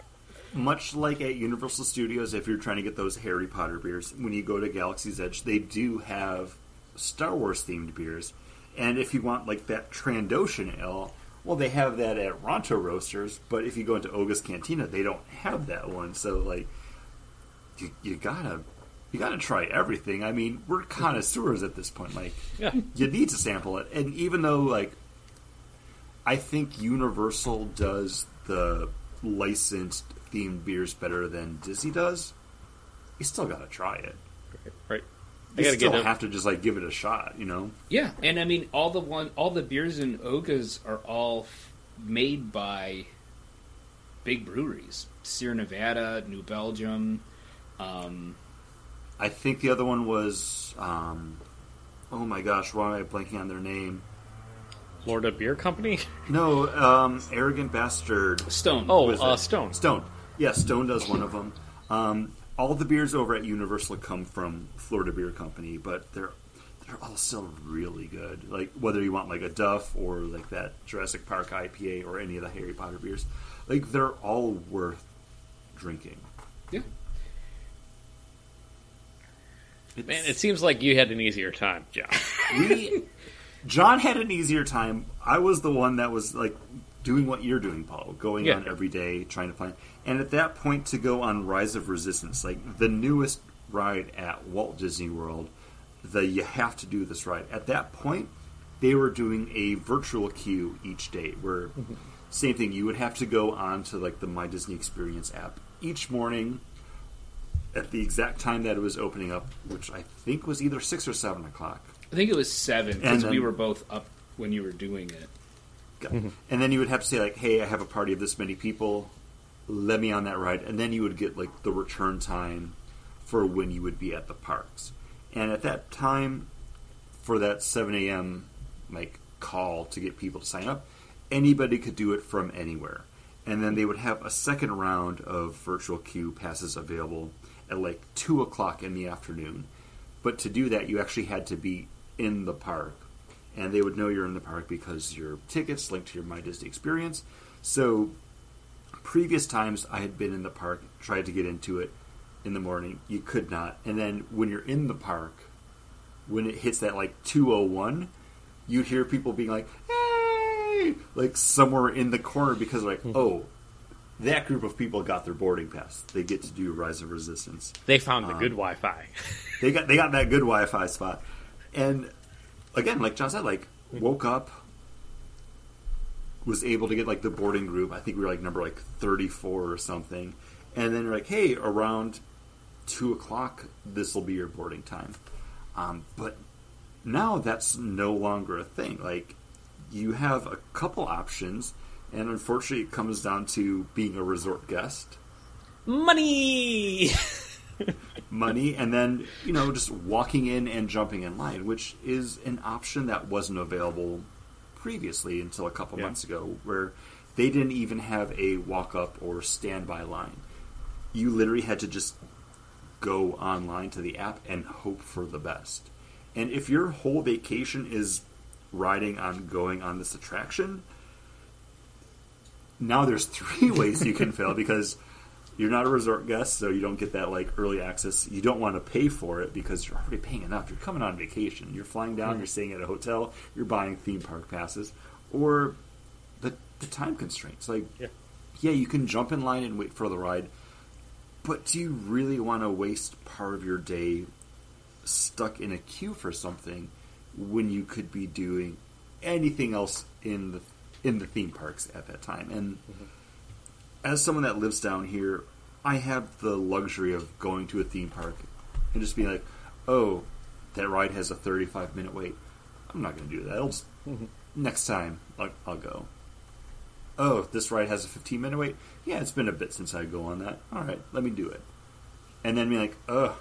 Speaker 1: much like at Universal Studios, if you're trying to get those Harry Potter beers, when you go to Galaxy's Edge, they do have Star Wars themed beers. And if you want like that Trandoshan ale, well, they have that at Ronto Roasters. But if you go into Oga's Cantina, they don't have that one. So like, you, you gotta you gotta try everything. I mean, we're connoisseurs at this point. Like,
Speaker 2: Yeah.
Speaker 1: you need to sample it. And even though like I think Universal does the licensed themed beers better than Disney does. You still got to try it.
Speaker 2: Right. I
Speaker 1: You
Speaker 2: gotta
Speaker 1: still
Speaker 2: get
Speaker 1: have to just like give it a shot, you know.
Speaker 3: Yeah, and I mean all the one, all the beers in Oga's are all f- made by big breweries: Sierra Nevada, New Belgium. Um,
Speaker 1: I think the other one was, um, oh my gosh, why am I blanking on their name?
Speaker 2: Florida Beer Company.
Speaker 1: No, um, arrogant bastard.
Speaker 3: Stone.
Speaker 2: Oh, uh. Stone.
Speaker 1: Stone. Yeah, Stone does one of them. Um, all the beers over at Universal come from Florida Beer Company, but they're they're all still really good. Like whether you want like a Duff or like that Jurassic Park IPA or any of the Harry Potter beers, like they're all worth drinking.
Speaker 3: yeah.
Speaker 1: It's,
Speaker 2: Man, it seems like you had an easier time, John.
Speaker 1: we John had an easier time. I was the one that was like doing what you're doing, Paul, going
Speaker 2: Yeah.
Speaker 1: on every day, trying to find. And at that point, to go on Rise of Resistance, like the newest ride at Walt Disney World, the you have to do this ride. At that point, they were doing a virtual queue each day, where mm-hmm. same thing. You would have to go on to like the My Disney Experience app each morning at the exact time that it was opening up, which I think was either six or seven o'clock.
Speaker 3: I think it was seven because we were both up when you were doing it.
Speaker 1: And then you would have to say like, "Hey, I have a party of this many people. Let me on that ride." And then you would get like the return time for when you would be at the parks. And at that time, for that 7 a.m. like call to get people to sign up, anybody could do it from anywhere. And then they would have a second round of virtual queue passes available at like two o'clock in the afternoon. But to do that, you actually had to be in the park and they would know you're in the park because your tickets linked to your My Disney experience. So, previous times I had been in the park, tried to get into it in the morning, you could not. And then when you're in the park, when it hits that like 201, you'd hear people being like, hey, like somewhere in the corner because like, hmm. oh, that group of people got their boarding pass. They get to do Rise of Resistance.
Speaker 2: They found the um, good Wi-Fi.
Speaker 1: They got they got that good Wi-Fi spot, and again, like John said, like woke up, was able to get like the boarding group. I think we were like number like thirty four or something, and then like, hey, around two o'clock, this will be your boarding time. Um, but now that's no longer a thing. Like you have a couple options, and unfortunately, it comes down to being a resort guest
Speaker 2: Money.
Speaker 1: money and then you know just walking in and jumping in line which is an option that wasn't available previously until a couple
Speaker 2: Yeah.
Speaker 1: months ago where they didn't even have a walk up or standby line you literally had to just go online to the app and hope for the best and if your whole vacation is riding on going on this attraction now there's three ways you can fail because you're not a resort guest, so you don't get that like early access. You don't want to pay for it because you're already paying enough. You're coming on vacation. You're flying down. You're hmm. staying at a hotel. You're buying theme park passes, or the the time constraints. Like,
Speaker 2: Yeah.
Speaker 1: yeah, you can jump in line and wait for the ride, but do you really want to waste part of your day stuck in a queue for something when you could be doing anything else in the in the theme parks at that time? And mm-hmm. as someone that lives down here, I have the luxury of going to a theme park and just being like, "Oh, that ride has a 35 minute wait. I'm not going to do that. I'll just, mm-hmm. next time I'll, I'll go." Oh, this ride has a 15 minute wait. Yeah, it's been a bit since I go on that. All right, let me do it. And then be like, "Ugh,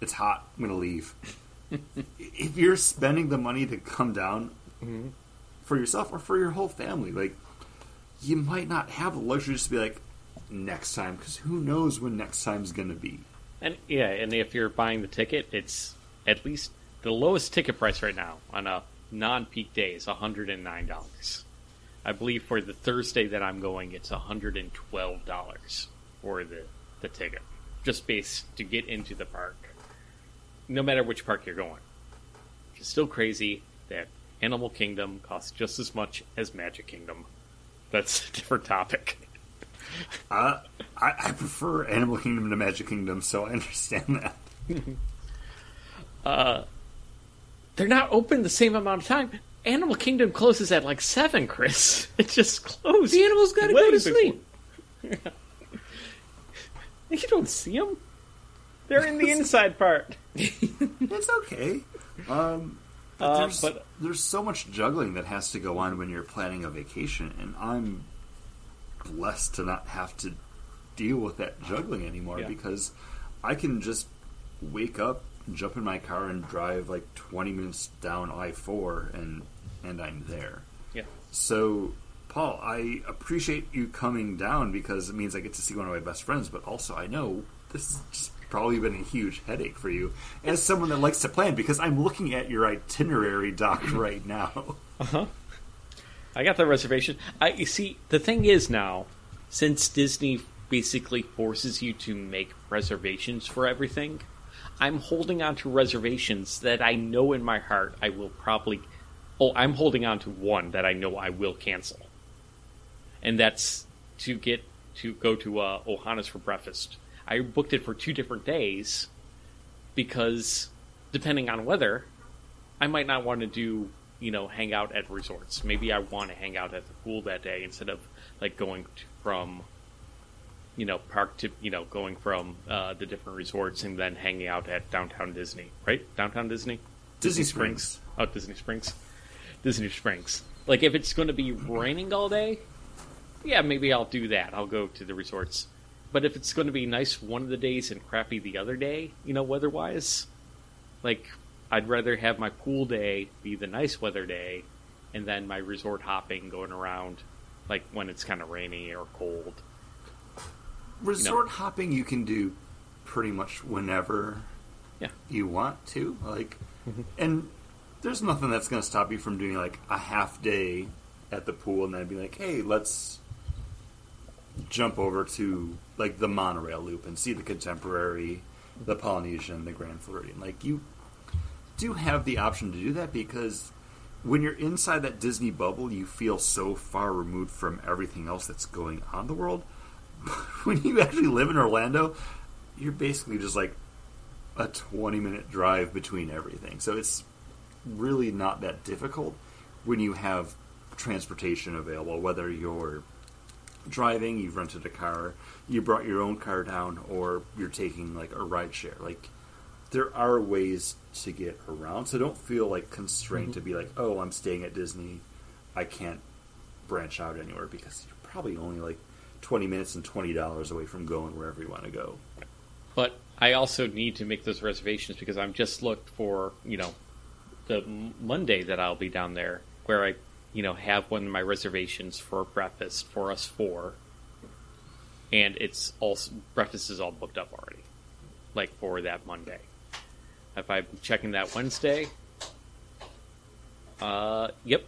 Speaker 1: it's hot. I'm going to leave." if you're spending the money to come down mm-hmm. for yourself or for your whole family, like you might not have the luxury just to be like next time because who knows when next time's going to be.
Speaker 2: And yeah, and if you're buying the ticket, it's at least the lowest ticket price right now on a non-peak day is $109. I believe for the Thursday that I'm going, it's $112 for the the ticket, just based to get into the park. No matter which park you're going, it's still crazy that Animal Kingdom costs just as much as Magic Kingdom. That's a different topic.
Speaker 1: Uh, I, I prefer Animal Kingdom to Magic Kingdom, so I understand that.
Speaker 2: They're not open the same amount of time. Animal Kingdom closes at like seven, Chris. It just closed.
Speaker 3: The animals gotta go to sleep.
Speaker 2: You don't see them. They're in the inside part.
Speaker 1: It's okay. Um, but,
Speaker 2: Uh,
Speaker 1: there's,
Speaker 2: but-
Speaker 1: there's so much juggling that has to go on when you're planning a vacation, and I'm blessed to not have to deal with that juggling anymore
Speaker 2: Yeah.
Speaker 1: because I can just wake up, jump in my car, and drive like 20 minutes down I 4, and and I'm there.
Speaker 2: Yeah.
Speaker 1: So, Paul, I appreciate you coming down because it means I get to see one of my best friends, but also I know this has just probably been a huge headache for you as someone that likes to plan because I'm looking at your itinerary doc right now. Uh-huh.
Speaker 2: I got the reservation. I you see the thing is now, since Disney basically forces you to make reservations for everything, I'm holding on to reservations that I know in my heart I will probably. Oh, I'm holding on to one that I know I will cancel, and that's to get to go to uh, Ohana's for breakfast. I booked it for two different days because depending on weather, I might not want to do, you know, hang out at resorts. Maybe I want to hang out at the pool that day instead of like going to, from, you know, park to, you know, going from uh, the different resorts and then hanging out at downtown Disney, right? Downtown Disney,
Speaker 1: Disney Springs.
Speaker 2: Oh, Disney Springs, Disney Springs. Like if it's going to be raining all day, yeah, maybe I'll do that. I'll go to the resorts. But if it's going to be nice one of the days and crappy the other day, you know, weather-wise, like I'd rather have my pool day be the nice weather day, and then my resort hopping going around, like when it's kind of rainy or cold.
Speaker 1: Resort hopping you can do pretty much whenever
Speaker 2: Yeah.
Speaker 1: you want to. Like, mm-hmm. and there's nothing that's going to stop you from doing like a half day at the pool and then be like, hey, let's jump over to like the monorail loop and see the contemporary, the Polynesian, the Grand Floridian. Like you do have the option to do that because when you're inside that Disney bubble, you feel so far removed from everything else that's going on in the world. But when you actually live in Orlando, you're basically just like a 20 minute drive between everything. So it's really not that difficult when you have transportation available, whether you're driving, you've rented a car, you brought your own car down, or you're taking like a ride share. Like there are ways to get around, so don't feel like constrained to mm-hmm. be like, oh, I'm staying at Disney, I can't branch out anywhere because you're probably only like 20 minutes and $20 away from going wherever you want to go.
Speaker 2: But I also need to make those reservations because I'm just looked for, you know, the Monday that I'll be down there where I, you know, have one of my reservations for breakfast for us four. And it's all breakfast is all booked up already, like for that Monday. If I'm checking that Wednesday, uh, yep,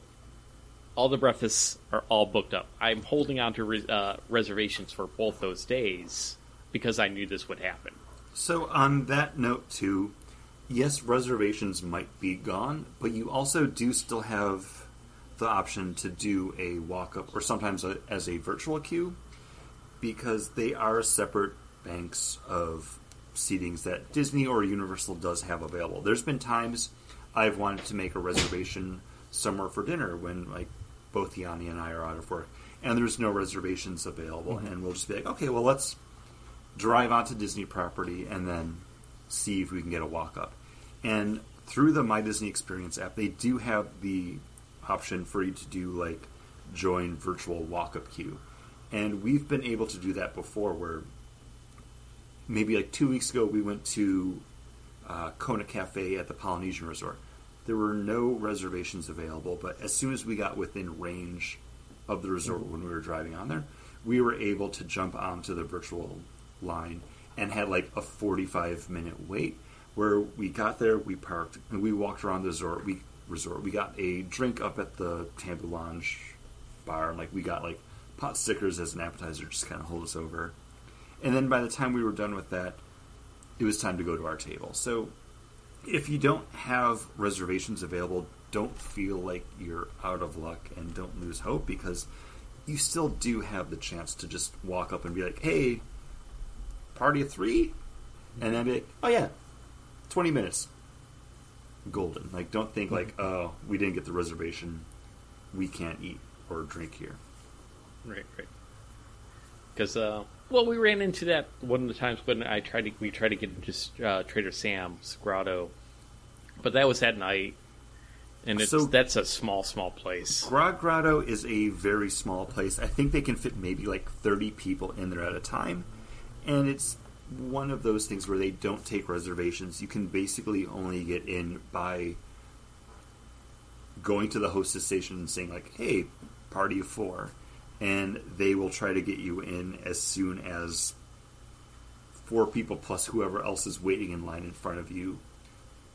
Speaker 2: all the breakfasts are all booked up. I'm holding on to re- uh, reservations for both those days because I knew this would happen.
Speaker 1: So, on that note, too, yes, reservations might be gone, but you also do still have the option to do a walk up or sometimes a, as a virtual queue because they are separate banks of seatings that Disney or Universal does have available. There's been times I've wanted to make a reservation somewhere for dinner when, like, both Yanni and I are out of work and there's no reservations available, mm-hmm. and we'll just be like, okay, well, let's drive onto Disney property and then see if we can get a walk up. And through the My Disney Experience app, they do have the option for you to do like join virtual walk up queue. And we've been able to do that before where maybe like two weeks ago we went to uh, Kona Cafe at the Polynesian Resort. There were no reservations available, but as soon as we got within range of the resort when we were driving on there, we were able to jump onto the virtual line and had like a 45 minute wait where we got there, we parked, and we walked around the resort. We resort. We got a drink up at the Tambu Lounge bar, and like we got like pot stickers as an appetizer, just kind of hold us over. And then by the time we were done with that, it was time to go to our table. So if you don't have reservations available, don't feel like you're out of luck and don't lose hope because you still do have the chance to just walk up and be like, "Hey, party of three? and then be like, "Oh yeah, twenty minutes, golden." Like, don't think like, "Oh, we didn't get the reservation, we can't eat or drink here."
Speaker 2: Right, right. Because, uh, well, we ran into that one of the times when I tried to we tried to get into uh, Trader Sam's Grotto, but that was at night, and it's
Speaker 1: So-
Speaker 2: that's a small, small place.
Speaker 1: Grog Grotto is a very small place. I think they can fit maybe like 30 people in there at a time. And it's one of those things where they don't take reservations. You can basically only get in by going to the hostess station and saying, like, hey, party of four. And they will try to get you in as soon as four people plus whoever else is waiting in line in front of you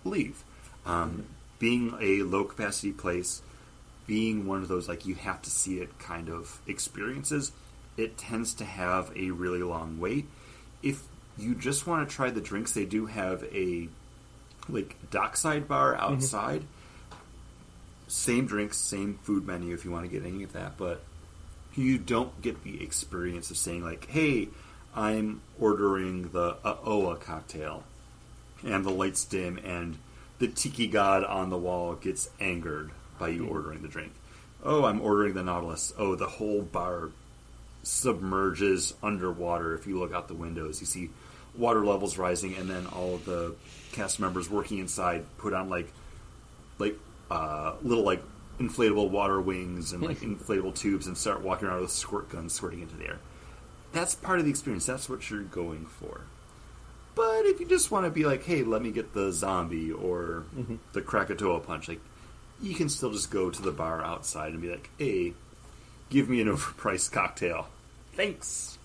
Speaker 1: leave. Um, being a low capacity place, being one of those like you have to see it kind of experiences, it tends to have a really long wait. If you just want to try the drinks, they do have a like dockside bar outside. Same drinks, same food menu if you want to get any of that, but you don't get the experience of saying like, "Hey, I'm ordering the Uh-Oa cocktail," and the lights dim, and the tiki god on the wall gets angered by you ordering the drink. Oh, I'm ordering the Nautilus. Oh, the whole bar submerges underwater. If you look out the windows, you see water levels rising, and then all of the cast members working inside put on like like uh, little like inflatable water wings and like inflatable tubes and start walking around with squirt guns squirting into the air. That's part of the experience. That's what you're going for. But if you just want to be like, hey, let me get the zombie or the Krakatoa punch, like you can still just go to the bar outside and be like, hey, give me an overpriced cocktail. Thanks.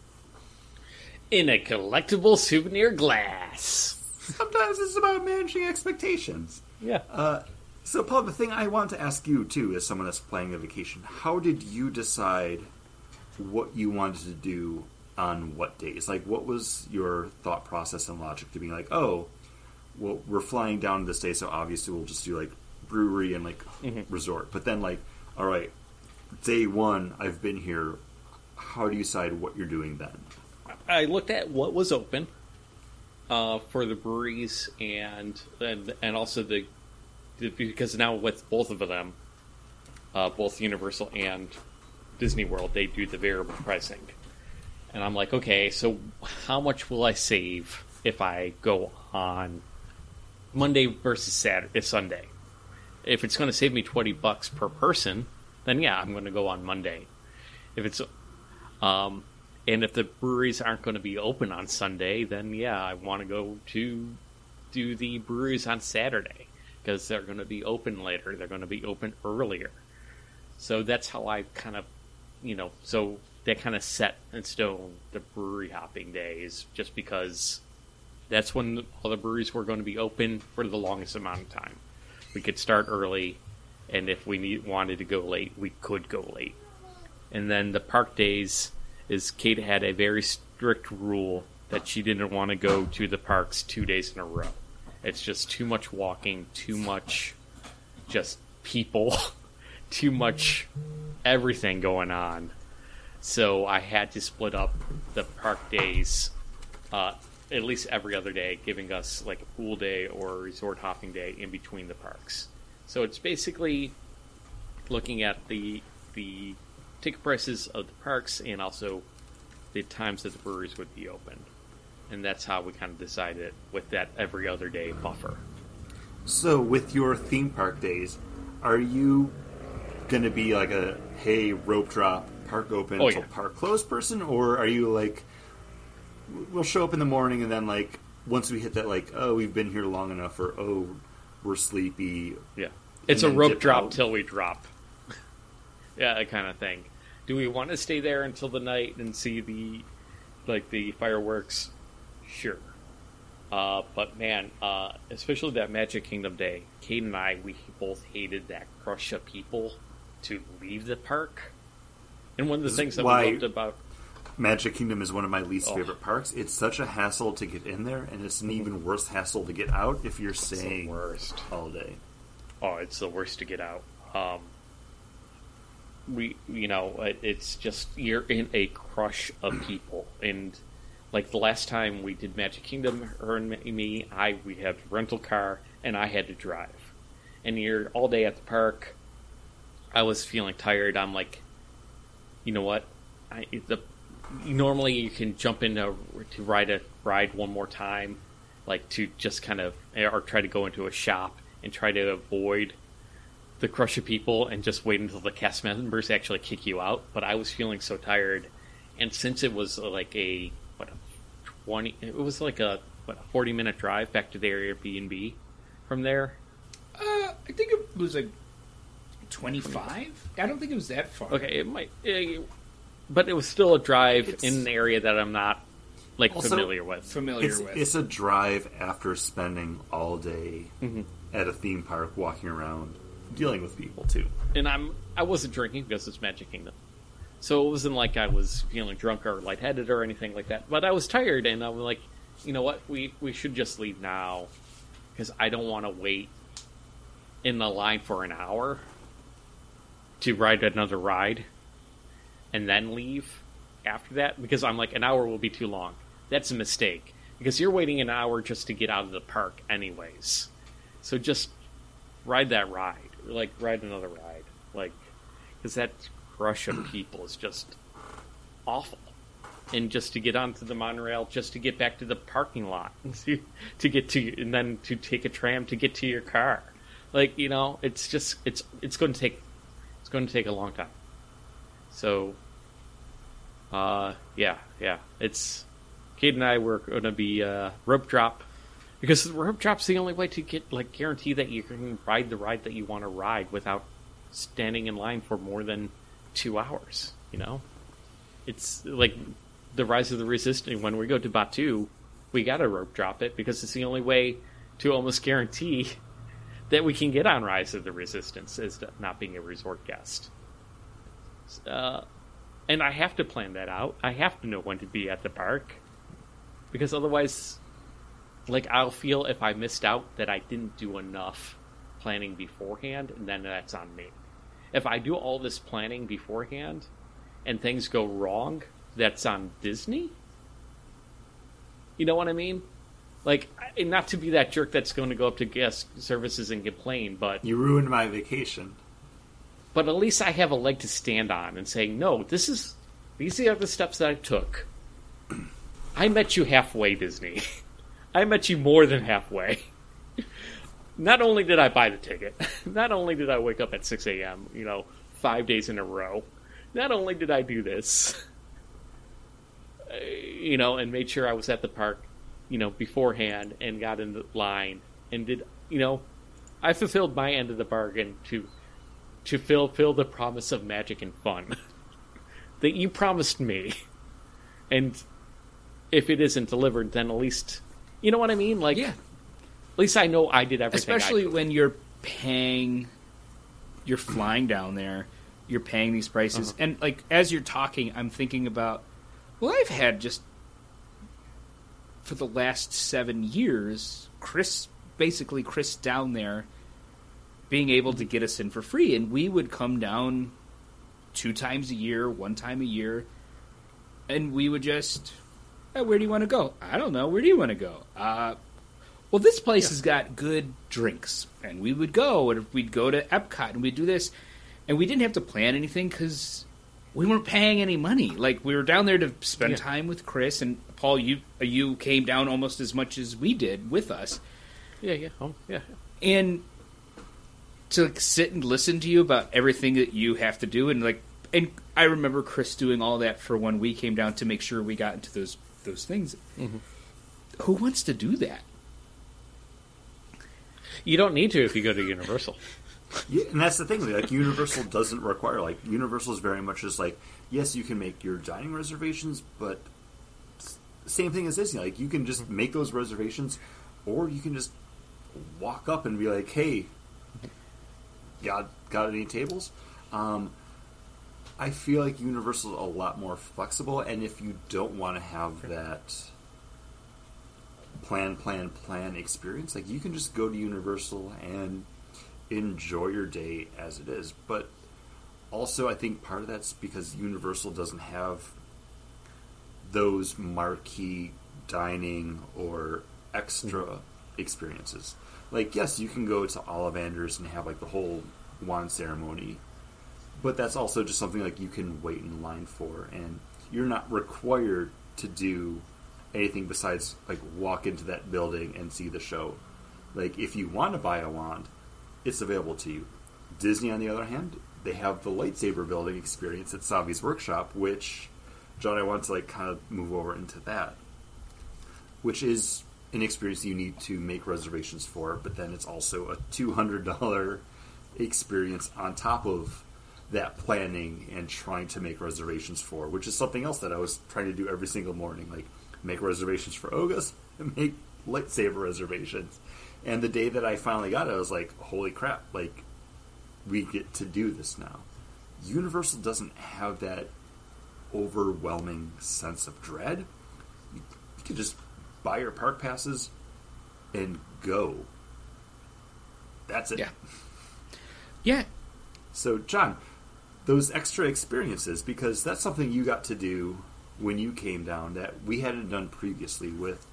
Speaker 2: In a collectible souvenir glass.
Speaker 1: Sometimes it's about managing expectations.
Speaker 2: Yeah.
Speaker 1: Uh, So, Paul, the thing I want to ask you too, as someone that's planning a vacation, how did you decide what you wanted to do on what days? Like, what was your thought process and logic to being like, oh, well, we're flying down this day, so obviously we'll just do like brewery and like resort. But then, like, all right, day one, I've been here. How do you decide what you're doing then?
Speaker 2: I looked at what was open uh, for the breweries and and and also the because now with both of them, uh, both Universal and Disney World, they do the variable pricing, and I'm like, okay, so how much will I save if I go on Monday versus Saturday, Sunday? If it's going to save me twenty bucks per person, then yeah, I'm going to go on Monday. If it's um, and if the breweries aren't going to be open on Sunday, then yeah, I want to go to do the breweries on Saturday because they're going to be open later. They're going to be open earlier. So that's how I kind of, you know, so that kind of set in stone the brewery hopping days just because that's when all the breweries were going to be open for the longest amount of time. We could start early, and if we need, wanted to go late, we could go late. And then the park days is Kate had a very strict rule that she didn't want to go to the parks two days in a row. It's just too much walking, too much just people, too much everything going on. So I had to split up the park days uh, at least every other day, giving us like a pool day or a resort hopping day in between the parks. So it's basically looking at the the ticket prices of the parks and also the times that the breweries would be open. And that's how we kind of decided with that every other day buffer.
Speaker 1: So, with your theme park days, are you going to be like a hey rope drop park open
Speaker 2: Oh,
Speaker 1: till
Speaker 2: yeah.
Speaker 1: park closed person, or are you like we'll show up in the morning and then like once we hit that like oh we've been here long enough or oh we're sleepy
Speaker 2: Yeah. It's a rope drop
Speaker 1: out.
Speaker 2: till we drop. yeah, that kind of thing. Do we want to stay there until the night and see the like the fireworks? Sure. Uh, but man, uh, especially that Magic Kingdom day, Kate and I, we both hated that crush of people to leave the park. And one of the things that
Speaker 1: why-
Speaker 2: we loved about
Speaker 1: Magic Kingdom is one of my least
Speaker 2: Oh.
Speaker 1: favorite parks. It's such a hassle to get in there, and it's an even worse hassle to get out if you're staying
Speaker 2: worst.
Speaker 1: all day.
Speaker 2: Oh, it's the worst to get out. Um, we, you know, it, it's just you're in a crush of people, and like the last time we did Magic Kingdom, her and me, I we had a rental car, and I had to drive, and you're all day at the park. I was feeling tired. I'm like, you know what? I the normally you can jump into to ride a ride one more time, like to just kind of or try to go into a shop and try to avoid the crush of people and just wait until the cast members actually kick you out. But I was feeling so tired, and since it was like a twenty, it was like a what a forty minute drive back to the Airbnb from there.
Speaker 3: Uh, I think it was like 25. I don't think it was that far.
Speaker 2: Okay, it might, eh, but it was still a drive
Speaker 1: It's-
Speaker 2: in an area that I'm not like
Speaker 1: Also-
Speaker 2: familiar with.
Speaker 3: Familiar
Speaker 1: It's,
Speaker 3: with.
Speaker 1: it's a drive after spending all day
Speaker 2: Mm-hmm.
Speaker 1: at a theme park, walking around, dealing with people too.
Speaker 2: and I'm I wasn't drinking because it's Magic Kingdom, so it wasn't like I was feeling drunk or lightheaded or anything like that. But I was tired, and I'm like, you know what, we we should just leave now because I don't want to wait in the line for an hour to ride another ride and then leave after that because I'm like an hour will be too long. That's a mistake because you're waiting an hour just to get out of the park anyways. So just ride that ride, like ride another ride, like because that of people is just awful. And just to get onto the monorail, just to get back to the parking lot, to get to, and then to take a tram to get to your car, like you know, it's just it's it's going to take it's going to take a long time. So, uh, yeah, yeah, it's Kate and I were going to be uh, rope drop because the rope drop's the only way to get like guarantee that you can ride the ride that you want to ride without standing in line for more than two hours. You know, it's like the rise of the resistance. When we go to Batuu, we got to rope drop it because it's the only way to almost guarantee that we can get on Rise of the Resistance as not being a resort guest. Uh, and I have to plan that out. I have to know when to be at the park because otherwise, like I'll feel if I missed out that I didn't do enough planning beforehand, and then that's on me. If I do all this planning beforehand and things go wrong, that's on Disney. You know what I mean? Like, not to be that jerk that's going to go up to guest services and complain, but
Speaker 1: you ruined my vacation.
Speaker 2: But at least I have a leg to stand on and saying, no, this is these are the steps that I took. I met you halfway, Disney. I met you more than halfway. Not only did I buy the ticket, not only did I wake up at 6 a.m., you know, five days in a row, not only did I do this, you know, and made sure I was at the park, you know, beforehand and got in the line and did, you know, I fulfilled my end of the bargain to to fulfill the promise of magic and fun that you promised me. And if it isn't delivered, then at least you know what I mean. Like,
Speaker 3: yeah.
Speaker 2: At least I know I did everything.
Speaker 3: Especially when you're paying, you're flying down there, you're paying these prices, uh-huh. and like as you're talking, I'm thinking about. Well, I've had just for the last seven years, Chris basically Chris down there being able to get us in for free, and we would come down two times a year, one time a year, and we would just, where do you want to go? I don't know. Where do you want to go? Uh, well, this place yeah. has got good drinks, and we would go, and we'd go to Epcot, and we'd do this, and we didn't have to plan anything because we weren't paying any money. Like we were down there to spend yeah. time with Chris and Paul. You you came down almost as much as we did with us.
Speaker 2: Yeah, yeah, oh, yeah.
Speaker 3: And to sit and listen to you about everything that you have to do, and like, and I remember Chris doing all that for when we came down to make sure we got into those those things. Mm-hmm. Who wants to do that?
Speaker 2: You don't need to if you go to Universal.
Speaker 1: Yeah, and that's the thing. Like Universal doesn't require like Universal is very much just like yes, you can make your dining reservations, but same thing as Disney. Like you can just make those reservations, or you can just walk up and be like, "Hey, got got any tables?" Um, I feel like Universal is a lot more flexible, and if you don't want to have that plan, plan, plan experience, like you can just go to Universal and enjoy your day as it is. But also, I think part of that's because Universal doesn't have those marquee dining or extra mm-hmm. experiences. Like, yes, you can go to Ollivanders and have like the whole wand ceremony, but that's also just something like you can wait in line for, and you're not required to do anything besides like walk into that building and see the show. Like, if you want to buy a wand, it's available to you. Disney, on the other hand, they have the lightsaber building experience at Savi's workshop, which John, I want to like kind of move over into that, which is an experience you need to make reservations for, but then it's also a two hundred dollar experience on top of that planning and trying to make reservations for, which is something else that I was trying to do every single morning, like make reservations for Oga's and make lightsaber reservations. And the day that I finally got it, I was like, holy crap, like, we get to do this now. Universal doesn't have that overwhelming sense of dread. You, you can just buy your park passes and go. That's it.
Speaker 3: Yeah. Yeah.
Speaker 1: So, John, those extra experiences, because that's something you got to do when you came down that we hadn't done previously with,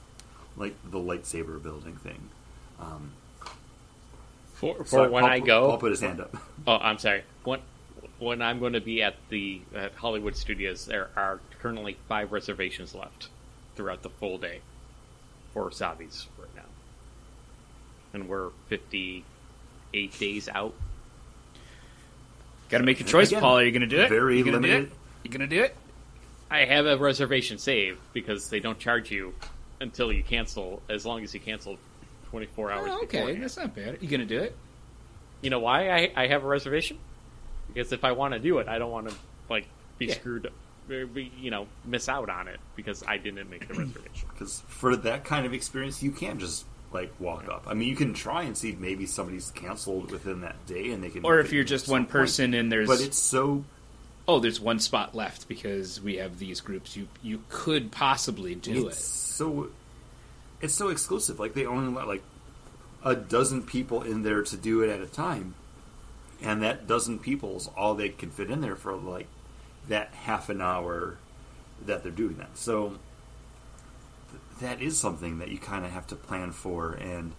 Speaker 1: like, the lightsaber building thing. Um,
Speaker 2: for for sorry, when Paul, I go,
Speaker 1: Paul put his hand up.
Speaker 2: Oh, I'm sorry. When when I'm going to be at the at Hollywood Studios, there are currently five reservations left throughout the full day for Savi's right now, and we're 58 days out.
Speaker 3: Got to make a choice, Again, Paul. Are you going to do it?
Speaker 1: Very limited.
Speaker 3: You going to do it?
Speaker 2: I have a reservation saved because they don't charge you until you cancel, as long as you cancel 24 hours. Oh,
Speaker 3: okay,
Speaker 2: beforehand.
Speaker 3: that's not bad. Are You gonna do it?
Speaker 2: You know why I, I have a reservation? Because if I want to do it, I don't want to like be yeah. screwed, be, you know, miss out on it because I didn't make the reservation.
Speaker 1: Because for that kind of experience, you can't just like walk up. I mean, you can try and see if maybe somebody's canceled within that day, and they can.
Speaker 3: Or if you're just one
Speaker 1: some point.
Speaker 3: person and there's
Speaker 1: but it's so
Speaker 3: oh, there's one spot left because we have these groups. You you could possibly do
Speaker 1: it's
Speaker 3: it.
Speaker 1: so it's so exclusive. Like they only let like a dozen people in there to do it at a time, and that dozen people is all they can fit in there for like that half an hour that they're doing that. So th- that is something that you kind of have to plan for and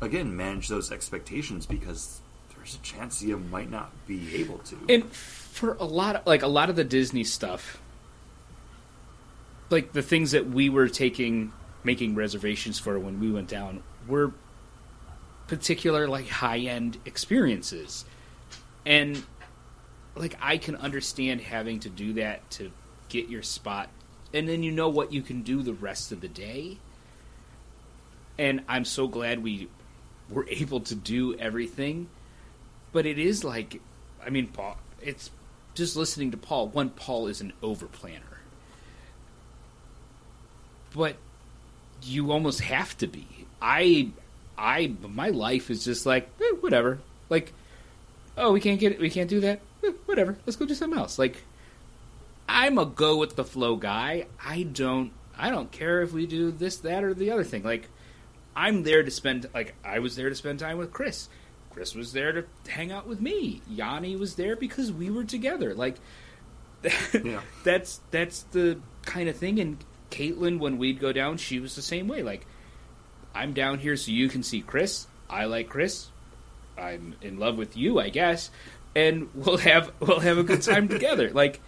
Speaker 1: again manage those expectations because there's a chance you might not be able to.
Speaker 3: And for a lot of like a lot of the Disney stuff, like the things that we were taking making reservations for when we went down were particular like high end experiences. And like I can understand having to do that to get your spot and then you know what you can do the rest of the day. And I'm so glad we were able to do everything. But it is like I mean Paul it's just listening to Paul. One Paul is an over planner. But you almost have to be. I I my life is just like eh, whatever. Like oh, we can't get it. We can't do that. Eh, whatever. Let's go do something else. Like I'm a go with the flow guy. I don't I don't care if we do this that or the other thing. Like I'm there to spend like I was there to spend time with Chris. Chris was there to hang out with me. Yanni was there because we were together. Like
Speaker 1: Yeah.
Speaker 3: that's that's the kind of thing and Caitlin when we'd go down, she was the same way. Like I'm down here so you can see Chris. I like Chris. I'm in love with you, I guess. And we'll have we'll have a good time together. Like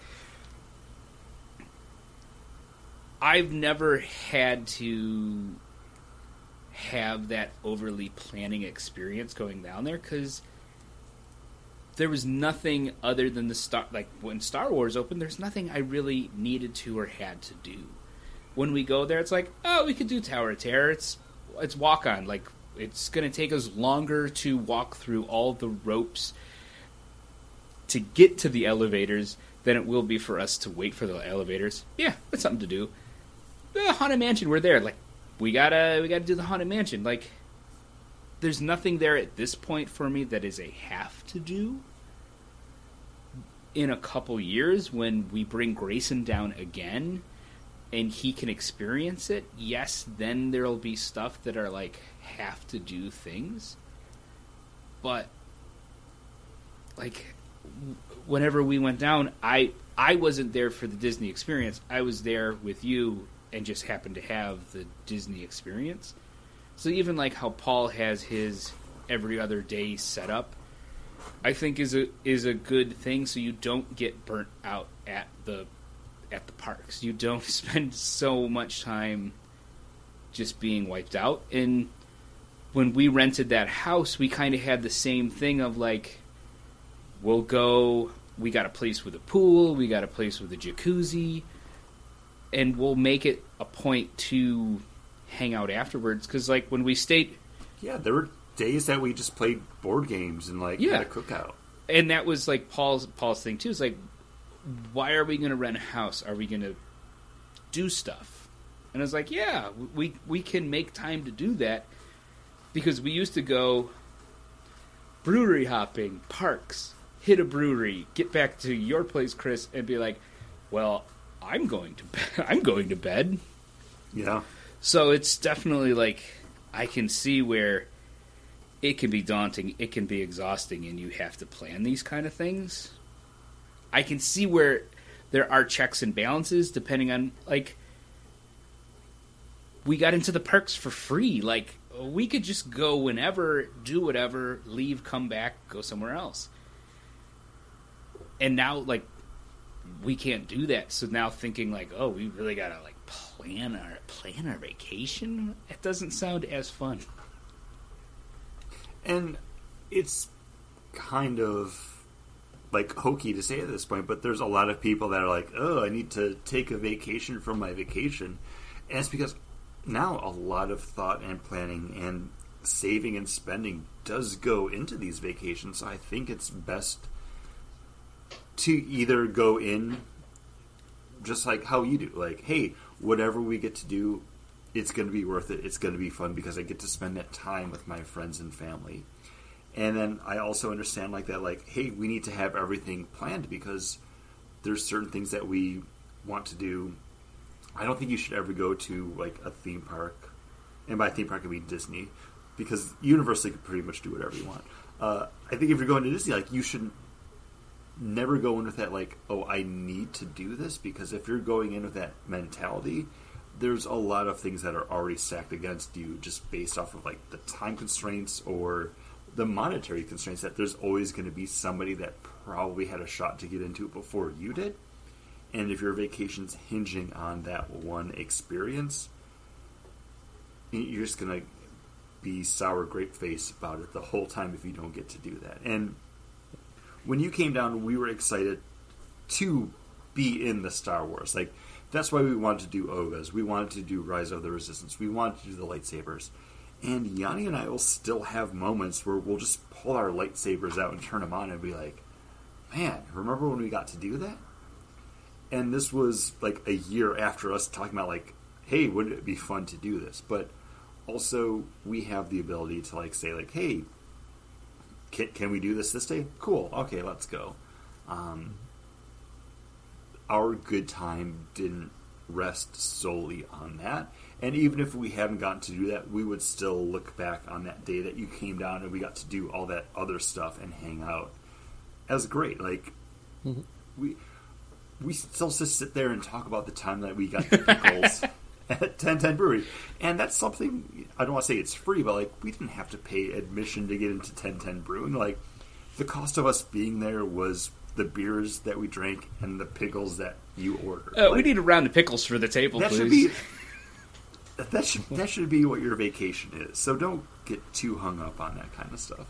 Speaker 3: I've never had to have that overly planning experience going down there because there was nothing other than the star like when Star Wars opened. There's nothing I really needed to or had to do. When we go there, it's like, oh, we could do Tower of Terror. It's it's walk on. Like it's going to take us longer to walk through all the ropes to get to the elevators than it will be for us to wait for the elevators. Yeah, that's something to do. The haunted mansion, we're there. Like we gotta we gotta do the haunted mansion. Like there's nothing there at this point for me that is a have to do. In a couple years, when we bring Grayson down again, and he can experience it, yes, then there'll be stuff that are like have to do things. But like whenever we went down, I I wasn't there for the Disney experience. I was there with you and just happen to have the Disney experience. So even like how Paul has his every other day set up, I think is a is a good thing so you don't get burnt out at the at the parks. You don't spend so much time just being wiped out. And when we rented that house, we kind of had the same thing of like, we'll go. We got a place with a pool. We got a place with a jacuzzi, and we'll make it a point to hang out afterwards. Because like when we stayed,
Speaker 1: Yeah, there were days that we just played board games and like
Speaker 3: Yeah.
Speaker 1: had a cookout.
Speaker 3: and that was like Paul's Paul's thing too. Is like, why are we going to rent a house? Are we going to do stuff? And I was like, yeah, we we can make time to do that because we used to go brewery hopping, parks, hit a brewery, get back to your place, Chris, and be like, well, I'm going to bed. I'm going to bed.
Speaker 1: Yeah.
Speaker 3: So it's definitely like I can see where it can be daunting, it can be exhausting, and you have to plan these kind of things. I can see where there are checks and balances depending on like we got into the perks for free. Like we could just go whenever, do whatever, leave, come back, go somewhere else. And now like we can't do that. So now thinking like, oh, we really gotta like plan our plan our vacation. It doesn't sound as fun.
Speaker 1: And it's kind of like hokey to say at this point, but there's a lot of people that are like, "Oh, I need to take a vacation from my vacation," and it's because now a lot of thought and planning and saving and spending does go into these vacations. So I think it's best to either go in just like how you do, like, hey, whatever we get to do it's going to be worth it. It's going to be fun because I get to spend that time with my friends and family. And then I also understand like that, like, hey, we need to have everything planned because there's certain things that we want to do. I don't think you should ever go to like a theme park, and by theme park I mean Disney, because Universal can pretty much do whatever you want. Uh, I think if you're going to Disney, like you should never go in with that like, oh, I need to do this because if you're going in with that mentality, there's a lot of things that are already stacked against you just based off of like the time constraints or the monetary constraints that there's always going to be somebody that probably had a shot to get into it before you did. And if your vacation's hinging on that one experience, you're just going to be sour grape face about it the whole time if you don't get to do that. And when you came down, we were excited to be in the Star Wars. Like, that's why we wanted to do Oga's. We wanted to do Rise of the Resistance. We wanted to do the lightsabers. And Yanni and I will still have moments where we'll just pull our lightsabers out and turn them on and be like, man, remember when we got to do that? And this was like a year after us talking about, like, hey, wouldn't it be fun to do this? But also, we have the ability to, like, say, like, hey, can, can we do this this day? Cool. Okay, let's go. Um, our good time didn't rest solely on that. And even if we hadn't gotten to do that, we would still look back on that day that you came down and we got to do all that other stuff and hang out as great. Like mm-hmm. we we still just sit there and talk about the time that we got the pickles at 1010 Brewery. And that's something I don't want to say it's free, but like we didn't have to pay admission to get into 1010 Brewing. Like the cost of us being there was the beers that we drank and the pickles that you ordered.
Speaker 3: Uh, like, we need a round of pickles for the table,
Speaker 1: that
Speaker 3: please.
Speaker 1: Should be, that should that should be what your vacation is. So don't get too hung up on that kind of stuff.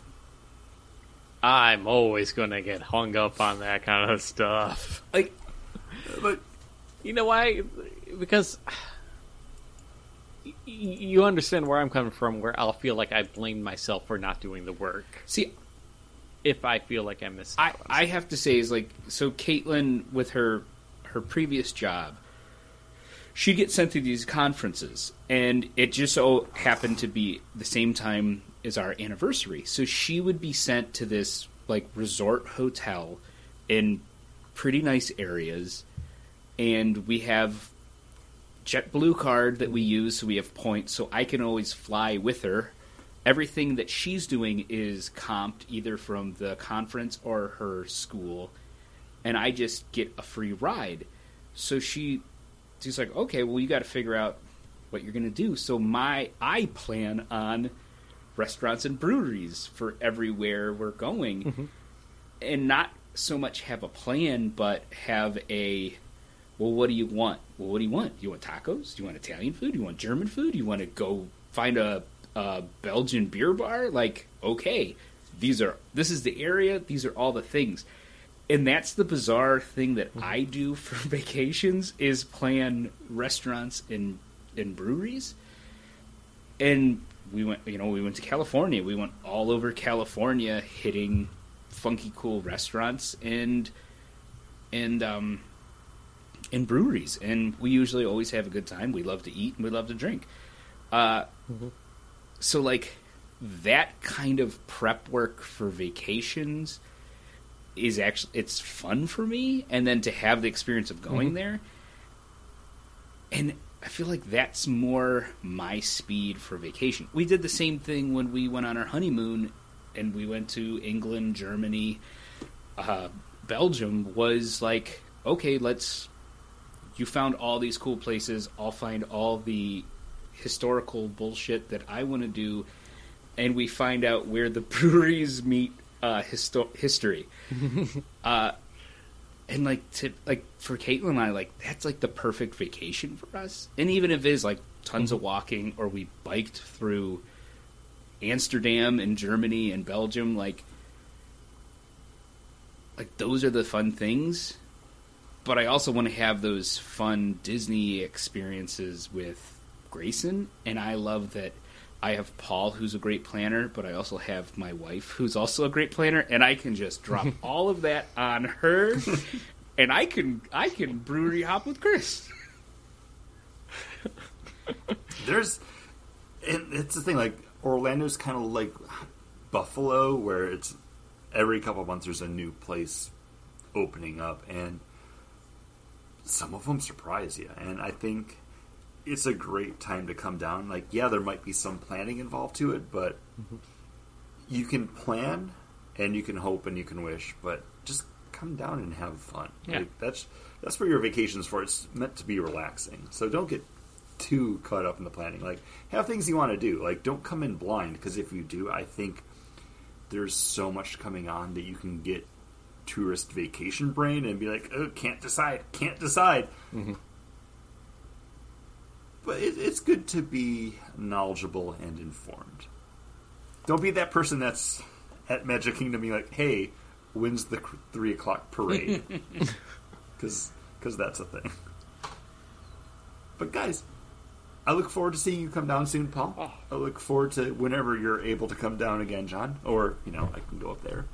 Speaker 2: I'm always going to get hung up on that kind of stuff.
Speaker 3: Like,
Speaker 2: but you know why? Because you understand where I'm coming from. Where I'll feel like I blame myself for not doing the work.
Speaker 3: See,
Speaker 2: if I feel like I missed.
Speaker 3: I, I have to say is like so Caitlin with her her previous job, she gets sent to these conferences, and it just so happened to be the same time as our anniversary. So she would be sent to this like resort hotel in pretty nice areas, and we have JetBlue card that we use, so we have points, so I can always fly with her everything that she's doing is comped either from the conference or her school, and I just get a free ride. So she, she's like, okay, well, you got to figure out what you're going to do. So my, I plan on restaurants and breweries for everywhere we're going, mm-hmm. and not so much have a plan, but have a, well, what do you want? Well, what do you want? You want tacos? Do you want Italian food? Do you want German food? Do you want to go find a uh, Belgian beer bar, like okay, these are this is the area. These are all the things, and that's the bizarre thing that mm-hmm. I do for vacations is plan restaurants and and breweries. And we went, you know, we went to California. We went all over California, hitting funky, cool restaurants and and um and breweries. And we usually always have a good time. We love to eat and we love to drink. Uh, mm-hmm so like that kind of prep work for vacations is actually it's fun for me and then to have the experience of going mm-hmm. there and i feel like that's more my speed for vacation we did the same thing when we went on our honeymoon and we went to england germany uh, belgium was like okay let's you found all these cool places i'll find all the historical bullshit that I want to do, and we find out where the breweries meet uh, histo- history. uh, and like to like for Caitlin and I, like that's like the perfect vacation for us. And even if it is like tons mm-hmm. of walking, or we biked through Amsterdam and Germany and Belgium, like like those are the fun things. But I also want to have those fun Disney experiences with Grayson, and I love that I have Paul, who's a great planner, but I also have my wife, who's also a great planner, and I can just drop all of that on her, and I can I can brewery hop with Chris.
Speaker 1: There's, and it's the thing. Like Orlando's kind of like Buffalo, where it's every couple months there's a new place opening up, and some of them surprise you. And I think it's a great time to come down. Like, yeah, there might be some planning involved to it, but mm-hmm. you can plan and you can hope and you can wish, but just come down and have fun.
Speaker 2: Yeah.
Speaker 1: Like, that's that's what your vacation's for. It's meant to be relaxing. So don't get too caught up in the planning. Like, have things you want to do. Like, don't come in blind because if you do, I think there's so much coming on that you can get tourist vacation brain and be like, oh, can't decide, can't decide. But it, it's good to be knowledgeable and informed. Don't be that person that's at Magic Kingdom being like, hey, when's the three o'clock parade? Because that's a thing. But guys, I look forward to seeing you come down soon, Paul.
Speaker 2: Oh.
Speaker 1: I look forward to whenever you're able to come down again, John. Or, you know, I can go up there.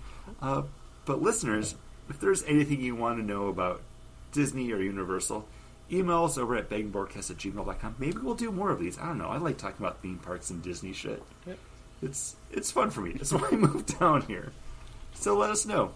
Speaker 1: Uh, but listeners, if there's anything you want to know about Disney or Universal, email us over at baggedandboredcast at gmail.com. Maybe we'll do more of these. I don't know. I like talking about theme parks and Disney shit.
Speaker 2: Yep.
Speaker 1: It's it's fun for me. That's why I moved down here. So let us know.